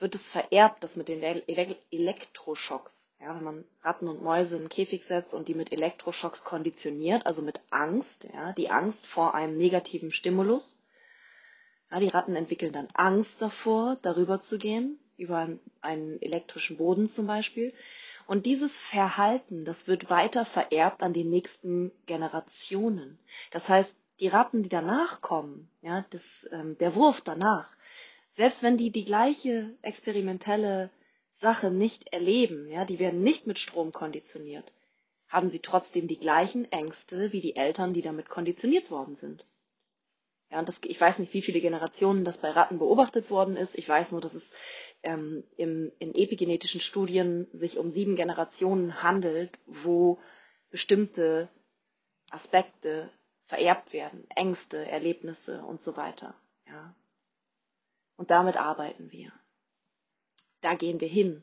wird es vererbt, das mit den Elektroschocks. Ja, wenn man Ratten und Mäuse in einen Käfig setzt und die mit Elektroschocks konditioniert, also mit Angst, ja, die Angst vor einem negativen Stimulus, ja, die Ratten entwickeln dann Angst davor, darüber zu gehen, über einen elektrischen Boden zum Beispiel. Und dieses Verhalten, das wird weiter vererbt an die nächsten Generationen. Das heißt, die Ratten, die danach kommen, ja, das, ähm, der Wurf danach, selbst wenn die die gleiche experimentelle Sache nicht erleben, ja, die werden nicht mit Strom konditioniert, haben sie trotzdem die gleichen Ängste wie die Eltern, die damit konditioniert worden sind. Ja, und das, ich weiß nicht, wie viele Generationen das bei Ratten beobachtet worden ist. Ich weiß nur, dass es ähm, im, in epigenetischen Studien sich um sieben Generationen handelt, wo bestimmte Aspekte vererbt werden, Ängste, Erlebnisse und so weiter. Ja. Und damit arbeiten wir. Da gehen wir hin.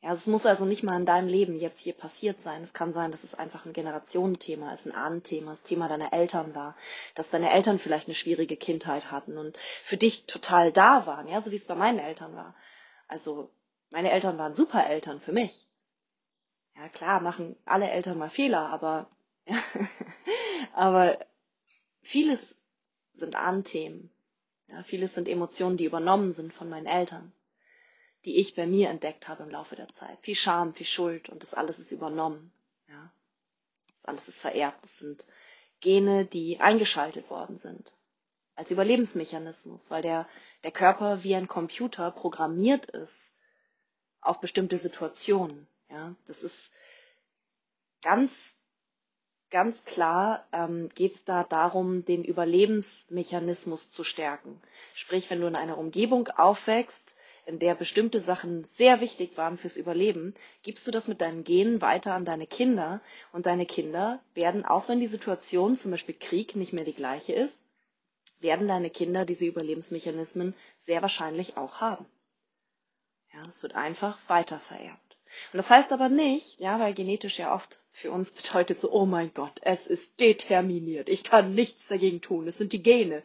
Ja, es muss also nicht mal in deinem Leben jetzt hier passiert sein. Es kann sein, dass es einfach ein Generationenthema ist, ein Ahnenthema, das Thema deiner Eltern war, dass deine Eltern vielleicht eine schwierige Kindheit hatten und für dich total da waren, ja, so wie es bei meinen Eltern war. Also, meine Eltern waren super Eltern für mich. Ja, klar, machen alle Eltern mal Fehler, aber, aber vieles sind Ahnenthemen. Ja, vieles sind Emotionen, die übernommen sind von meinen Eltern die ich bei mir entdeckt habe im Laufe der Zeit. Viel Scham, viel Schuld und das alles ist übernommen. Ja. Das alles ist vererbt. Das sind Gene, die eingeschaltet worden sind. Als Überlebensmechanismus, weil der, der Körper wie ein Computer programmiert ist auf bestimmte Situationen. Ja. Das ist ganz, ganz klar, ähm, geht es da darum, den Überlebensmechanismus zu stärken. Sprich, wenn du in einer Umgebung aufwächst, in der bestimmte Sachen sehr wichtig waren fürs Überleben, gibst du das mit deinen Genen weiter an deine Kinder und deine Kinder werden, auch wenn die Situation, zum Beispiel Krieg, nicht mehr die gleiche ist, werden deine Kinder diese Überlebensmechanismen sehr wahrscheinlich auch haben. Ja, es wird einfach weiter vererbt. Und das heißt aber nicht, ja, weil genetisch ja oft für uns bedeutet so, oh mein Gott, es ist determiniert, ich kann nichts dagegen tun, es sind die Gene.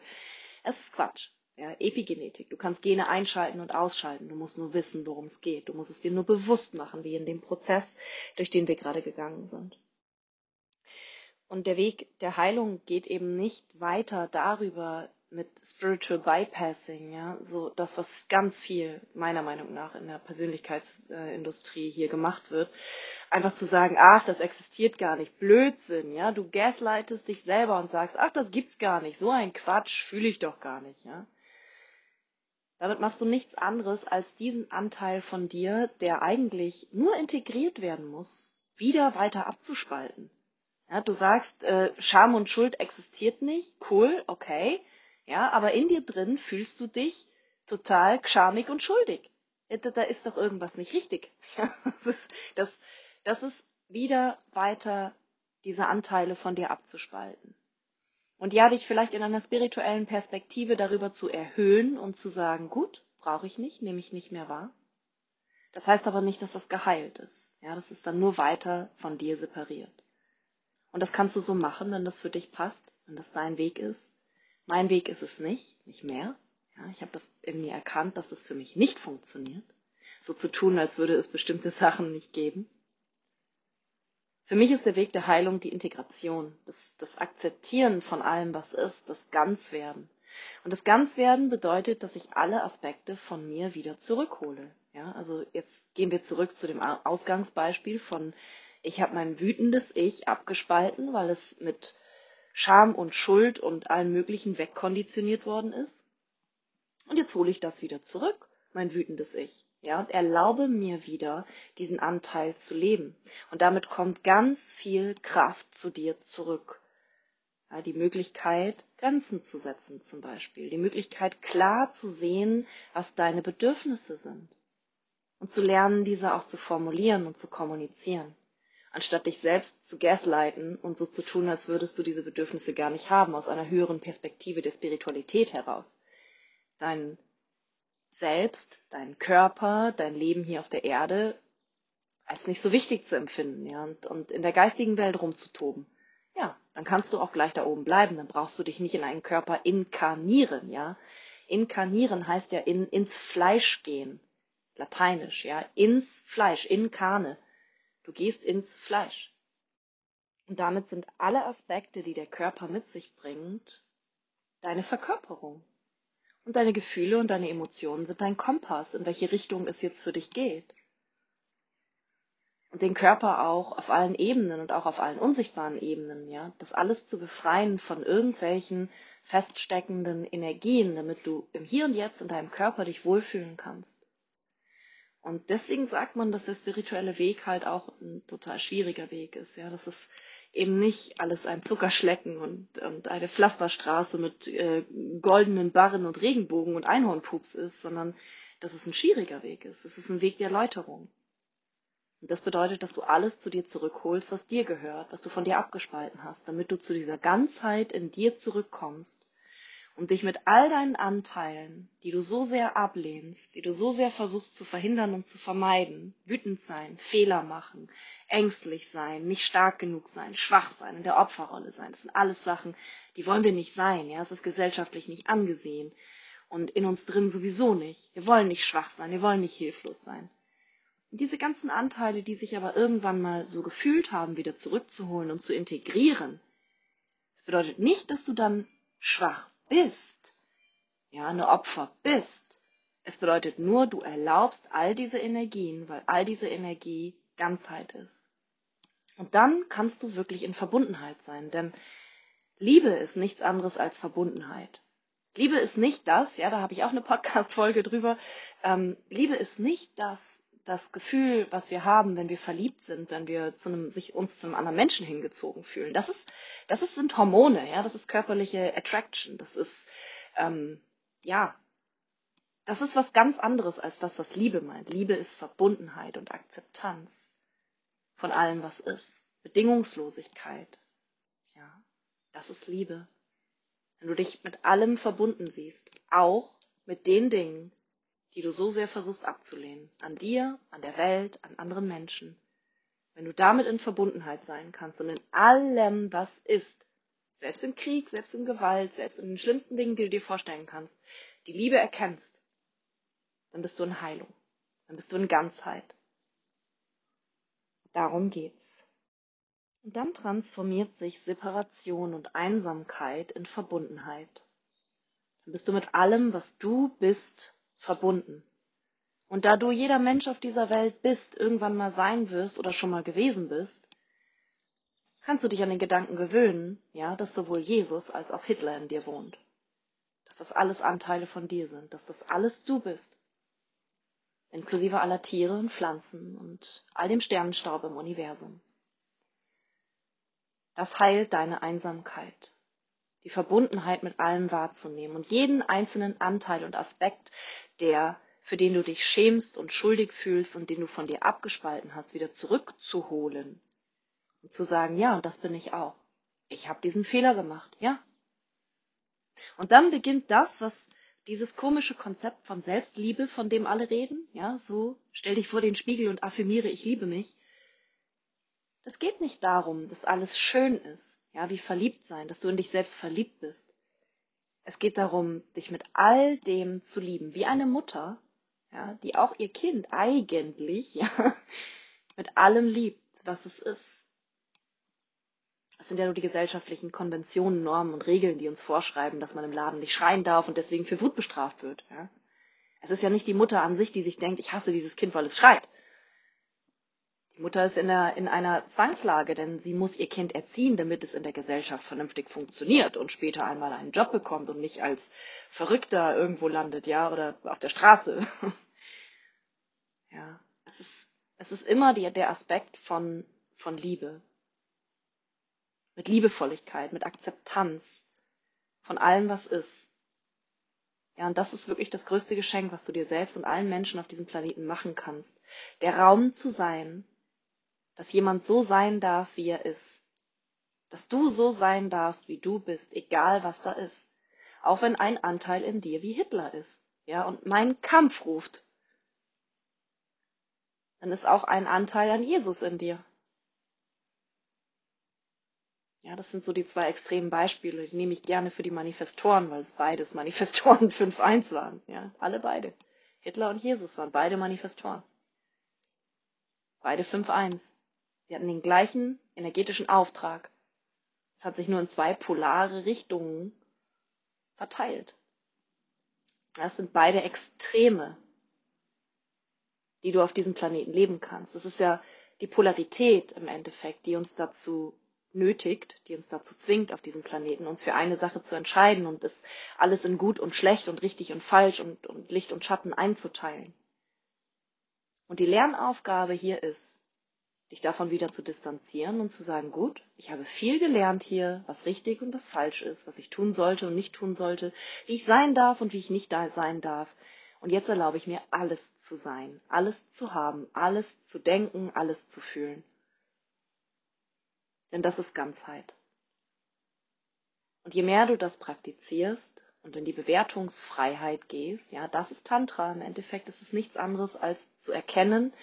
Es ist Quatsch. Ja, Epigenetik. Du kannst Gene einschalten und ausschalten. Du musst nur wissen, worum es geht. Du musst es dir nur bewusst machen, wie in dem Prozess, durch den wir gerade gegangen sind. Und der Weg der Heilung geht eben nicht weiter darüber mit Spiritual Bypassing, ja, so das, was ganz viel meiner Meinung nach in der Persönlichkeitsindustrie hier gemacht wird, einfach zu sagen, ach, das existiert gar nicht, Blödsinn, ja, du gaslightest dich selber und sagst, ach, das gibt's gar nicht, so ein Quatsch fühle ich doch gar nicht, ja. Damit machst du nichts anderes, als diesen Anteil von dir, der eigentlich nur integriert werden muss, wieder weiter abzuspalten. Ja, du sagst, äh, Scham und Schuld existiert nicht, cool, okay, ja, aber in dir drin fühlst du dich total schamig und schuldig. Da ist doch irgendwas nicht richtig. Das, ist, das, das ist wieder weiter diese Anteile von dir abzuspalten. Und ja, dich vielleicht in einer spirituellen Perspektive darüber zu erhöhen und zu sagen, gut, brauche ich nicht, nehme ich nicht mehr wahr. Das heißt aber nicht, dass das geheilt ist. Ja, das ist dann nur weiter von dir separiert. Und das kannst du so machen, wenn das für dich passt, wenn das dein Weg ist. Mein Weg ist es nicht, nicht mehr. Ja, ich habe das in mir erkannt, dass das für mich nicht funktioniert. So zu tun, als würde es bestimmte Sachen nicht geben. Für mich ist der Weg der Heilung die Integration, das, das Akzeptieren von allem, was ist, das Ganzwerden. Und das Ganzwerden bedeutet, dass ich alle Aspekte von mir wieder zurückhole. Ja, also jetzt gehen wir zurück zu dem Ausgangsbeispiel von ich habe mein wütendes Ich abgespalten, weil es mit Scham und Schuld und allem Möglichen wegkonditioniert worden ist. Und jetzt hole ich das wieder zurück, mein wütendes Ich ja, und erlaube mir wieder, diesen Anteil zu leben. Und damit kommt ganz viel Kraft zu dir zurück. Ja, die Möglichkeit, Grenzen zu setzen zum Beispiel. Die Möglichkeit, klar zu sehen, was deine Bedürfnisse sind. Und zu lernen, diese auch zu formulieren und zu kommunizieren. Anstatt dich selbst zu gaslighten und so zu tun, als würdest du diese Bedürfnisse gar nicht haben, aus einer höheren Perspektive der Spiritualität heraus. Dein selbst, deinen Körper, dein Leben hier auf der Erde als nicht so wichtig zu empfinden, ja, und, und in der geistigen Welt rumzutoben. Ja, dann kannst du auch gleich da oben bleiben, dann brauchst du dich nicht in einen Körper inkarnieren, ja. Inkarnieren heißt ja in, ins Fleisch gehen. Lateinisch, ja. Ins Fleisch, inkarne. Du gehst ins Fleisch. Und damit sind alle Aspekte, die der Körper mit sich bringt, deine Verkörperung. Und deine Gefühle und deine Emotionen sind dein Kompass, in welche Richtung es jetzt für dich geht. Und den Körper auch auf allen Ebenen und auch auf allen unsichtbaren Ebenen, ja, das alles zu befreien von irgendwelchen feststeckenden Energien, damit du im Hier und Jetzt in deinem Körper dich wohlfühlen kannst. Und deswegen sagt man, dass der spirituelle Weg halt auch ein total schwieriger Weg ist, ja, dass es eben nicht alles ein Zuckerschlecken und, und eine Pflasterstraße mit äh, goldenen Barren und Regenbogen und Einhornpups ist, sondern dass es ein schwieriger Weg ist. Es ist ein Weg der Erläuterung. Und das bedeutet, dass du alles zu dir zurückholst, was dir gehört, was du von dir abgespalten hast, damit du zu dieser Ganzheit in dir zurückkommst und dich mit all deinen Anteilen, die du so sehr ablehnst, die du so sehr versuchst zu verhindern und zu vermeiden, wütend sein, Fehler machen, ängstlich sein, nicht stark genug sein, schwach sein, in der Opferrolle sein, das sind alles Sachen, die wollen wir nicht sein, ja, es ist gesellschaftlich nicht angesehen und in uns drin sowieso nicht. Wir wollen nicht schwach sein, wir wollen nicht hilflos sein. Und diese ganzen Anteile, die sich aber irgendwann mal so gefühlt haben, wieder zurückzuholen und zu integrieren, das bedeutet nicht, dass du dann schwach bist, ja, eine Opfer bist. Es bedeutet nur, du erlaubst all diese Energien, weil all diese Energie Ganzheit ist. Und dann kannst du wirklich in Verbundenheit sein, denn Liebe ist nichts anderes als Verbundenheit. Liebe ist nicht das, ja, da habe ich auch eine Podcast-Folge drüber. Ähm, Liebe ist nicht das, das Gefühl, was wir haben, wenn wir verliebt sind, wenn wir zu einem, sich uns zu einem anderen Menschen hingezogen fühlen. Das ist, das ist, sind Hormone, ja, das ist körperliche Attraction, das ist, ähm, ja, das ist was ganz anderes als das, was Liebe meint. Liebe ist Verbundenheit und Akzeptanz von allem, was ist. Bedingungslosigkeit, ja, das ist Liebe. Wenn du dich mit allem verbunden siehst, auch mit den Dingen, die du so sehr versuchst abzulehnen. An dir, an der Welt, an anderen Menschen. Wenn du damit in Verbundenheit sein kannst und in allem, was ist, selbst im Krieg, selbst in Gewalt, selbst in den schlimmsten Dingen, die du dir vorstellen kannst, die Liebe erkennst, dann bist du in Heilung. Dann bist du in Ganzheit. Darum geht's. Und dann transformiert sich Separation und Einsamkeit in Verbundenheit. Dann bist du mit allem, was du bist, verbunden. Und da du jeder Mensch auf dieser Welt bist, irgendwann mal sein wirst oder schon mal gewesen bist, kannst du dich an den Gedanken gewöhnen, ja, dass sowohl Jesus als auch Hitler in dir wohnt. dass das alles Anteile von dir sind, dass das alles du bist, inklusive aller Tiere und Pflanzen und all dem Sternenstaub im Universum. Das heilt deine Einsamkeit, die Verbundenheit mit allem wahrzunehmen und jeden einzelnen Anteil und Aspekt, der für den du dich schämst und schuldig fühlst und den du von dir abgespalten hast, wieder zurückzuholen und zu sagen, ja, und das bin ich auch. Ich habe diesen Fehler gemacht, ja. Und dann beginnt das, was dieses komische Konzept von Selbstliebe, von dem alle reden, ja, so stell dich vor den Spiegel und affirmiere, ich liebe mich. Das geht nicht darum, dass alles schön ist, ja, wie verliebt sein, dass du in dich selbst verliebt bist. Es geht darum, dich mit all dem zu lieben, wie eine Mutter, ja, die auch ihr Kind eigentlich ja, mit allem liebt, was es ist. Das sind ja nur die gesellschaftlichen Konventionen, Normen und Regeln, die uns vorschreiben, dass man im Laden nicht schreien darf und deswegen für Wut bestraft wird. Ja. Es ist ja nicht die Mutter an sich, die sich denkt, ich hasse dieses Kind, weil es schreit. Mutter ist in, der, in einer Zwangslage, denn sie muss ihr Kind erziehen, damit es in der Gesellschaft vernünftig funktioniert und später einmal einen Job bekommt und nicht als Verrückter irgendwo landet, ja, oder auf der Straße. ja, es ist, es ist immer die, der Aspekt von, von Liebe. Mit Liebevolligkeit, mit Akzeptanz von allem, was ist. Ja, und das ist wirklich das größte Geschenk, was du dir selbst und allen Menschen auf diesem Planeten machen kannst. Der Raum zu sein, dass jemand so sein darf, wie er ist. Dass du so sein darfst, wie du bist, egal was da ist. Auch wenn ein Anteil in dir wie Hitler ist, ja, und meinen Kampf ruft. Dann ist auch ein Anteil an Jesus in dir. Ja, das sind so die zwei extremen Beispiele, die nehme ich gerne für die Manifestoren, weil es beides Manifestoren 5-1 waren. Ja, alle beide. Hitler und Jesus waren beide Manifestoren. Beide 5-1. Sie hatten den gleichen energetischen Auftrag. Es hat sich nur in zwei polare Richtungen verteilt. Das sind beide Extreme, die du auf diesem Planeten leben kannst. Das ist ja die Polarität im Endeffekt, die uns dazu nötigt, die uns dazu zwingt, auf diesem Planeten uns für eine Sache zu entscheiden und es alles in gut und schlecht und richtig und falsch und, und Licht und Schatten einzuteilen. Und die Lernaufgabe hier ist, dich davon wieder zu distanzieren und zu sagen, gut, ich habe viel gelernt hier, was richtig und was falsch ist, was ich tun sollte und nicht tun sollte, wie ich sein darf und wie ich nicht da sein darf. Und jetzt erlaube ich mir, alles zu sein, alles zu haben, alles zu denken, alles zu fühlen. Denn das ist Ganzheit. Und je mehr du das praktizierst und in die Bewertungsfreiheit gehst, ja, das ist Tantra. Im Endeffekt ist es nichts anderes als zu erkennen,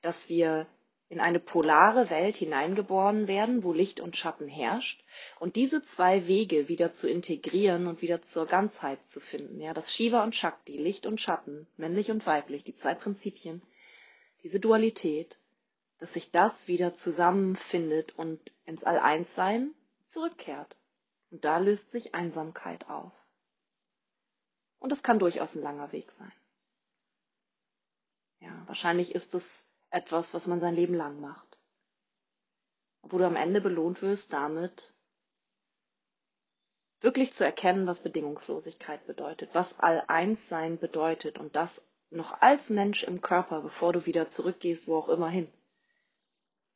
dass wir in eine polare Welt hineingeboren werden, wo Licht und Schatten herrscht, und diese zwei Wege wieder zu integrieren und wieder zur Ganzheit zu finden. Ja, das Shiva und Shakti, Licht und Schatten, männlich und weiblich, die zwei Prinzipien, diese Dualität, dass sich das wieder zusammenfindet und ins All-Eins-Sein zurückkehrt. Und da löst sich Einsamkeit auf. Und es kann durchaus ein langer Weg sein. Ja, wahrscheinlich ist es etwas, was man sein Leben lang macht. Wo du am Ende belohnt wirst damit, wirklich zu erkennen, was Bedingungslosigkeit bedeutet, was All-Eins-Sein bedeutet und das noch als Mensch im Körper, bevor du wieder zurückgehst, wo auch immer hin.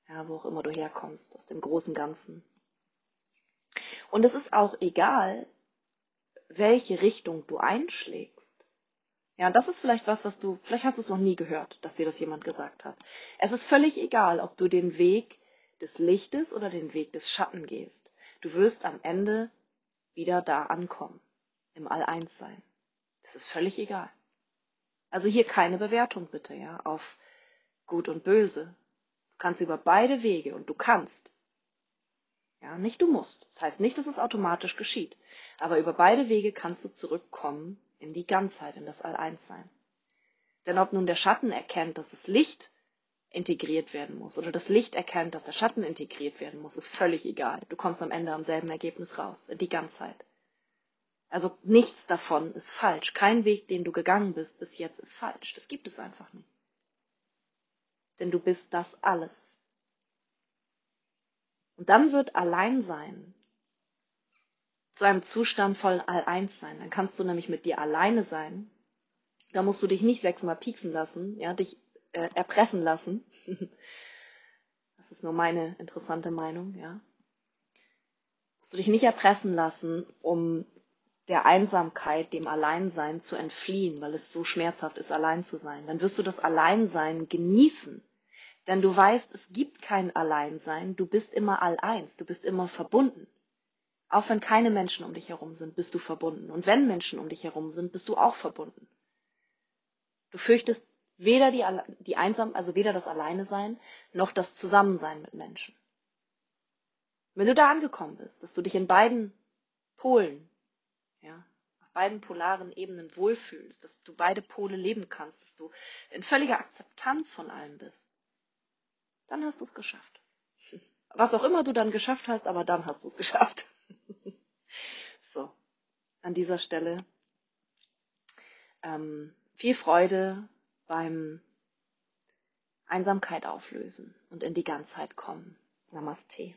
Ja, wo auch immer du herkommst, aus dem großen Ganzen. Und es ist auch egal, welche Richtung du einschlägst. Ja, und das ist vielleicht was, was du, vielleicht hast du es noch nie gehört, dass dir das jemand gesagt hat. Es ist völlig egal, ob du den Weg des Lichtes oder den Weg des Schatten gehst. Du wirst am Ende wieder da ankommen, im All-Eins-Sein. Das ist völlig egal. Also hier keine Bewertung bitte, ja, auf gut und böse. Du kannst über beide Wege und du kannst. Ja, nicht du musst. Das heißt nicht, dass es automatisch geschieht. Aber über beide Wege kannst du zurückkommen in die Ganzheit, in das All-Eins-Sein. Denn ob nun der Schatten erkennt, dass das Licht integriert werden muss oder das Licht erkennt, dass der Schatten integriert werden muss, ist völlig egal. Du kommst am Ende am selben Ergebnis raus, in die Ganzheit. Also nichts davon ist falsch. Kein Weg, den du gegangen bist bis jetzt, ist falsch. Das gibt es einfach nicht. Denn du bist das alles. Und dann wird Alleinsein zu einem Zustand voll All-Eins-Sein. Dann kannst du nämlich mit dir alleine sein. Da musst du dich nicht sechsmal pieksen lassen, ja, dich äh, erpressen lassen. das ist nur meine interessante Meinung, ja. Musst du dich nicht erpressen lassen, um der Einsamkeit, dem Alleinsein zu entfliehen, weil es so schmerzhaft ist, allein zu sein. Dann wirst du das Alleinsein genießen. Denn du weißt, es gibt kein Alleinsein, du bist immer all-eins, du bist immer verbunden. Auch wenn keine Menschen um dich herum sind, bist du verbunden. Und wenn Menschen um dich herum sind, bist du auch verbunden. Du fürchtest weder die, die Einsam, also weder das Alleine sein, noch das Zusammensein mit Menschen. Wenn du da angekommen bist, dass du dich in beiden Polen, ja, auf beiden polaren Ebenen wohlfühlst, dass du beide Pole leben kannst, dass du in völliger Akzeptanz von allem bist, dann hast du es geschafft. Was auch immer du dann geschafft hast, aber dann hast du es geschafft. so, an dieser Stelle ähm, viel Freude beim Einsamkeit auflösen und in die Ganzheit kommen. Namaste.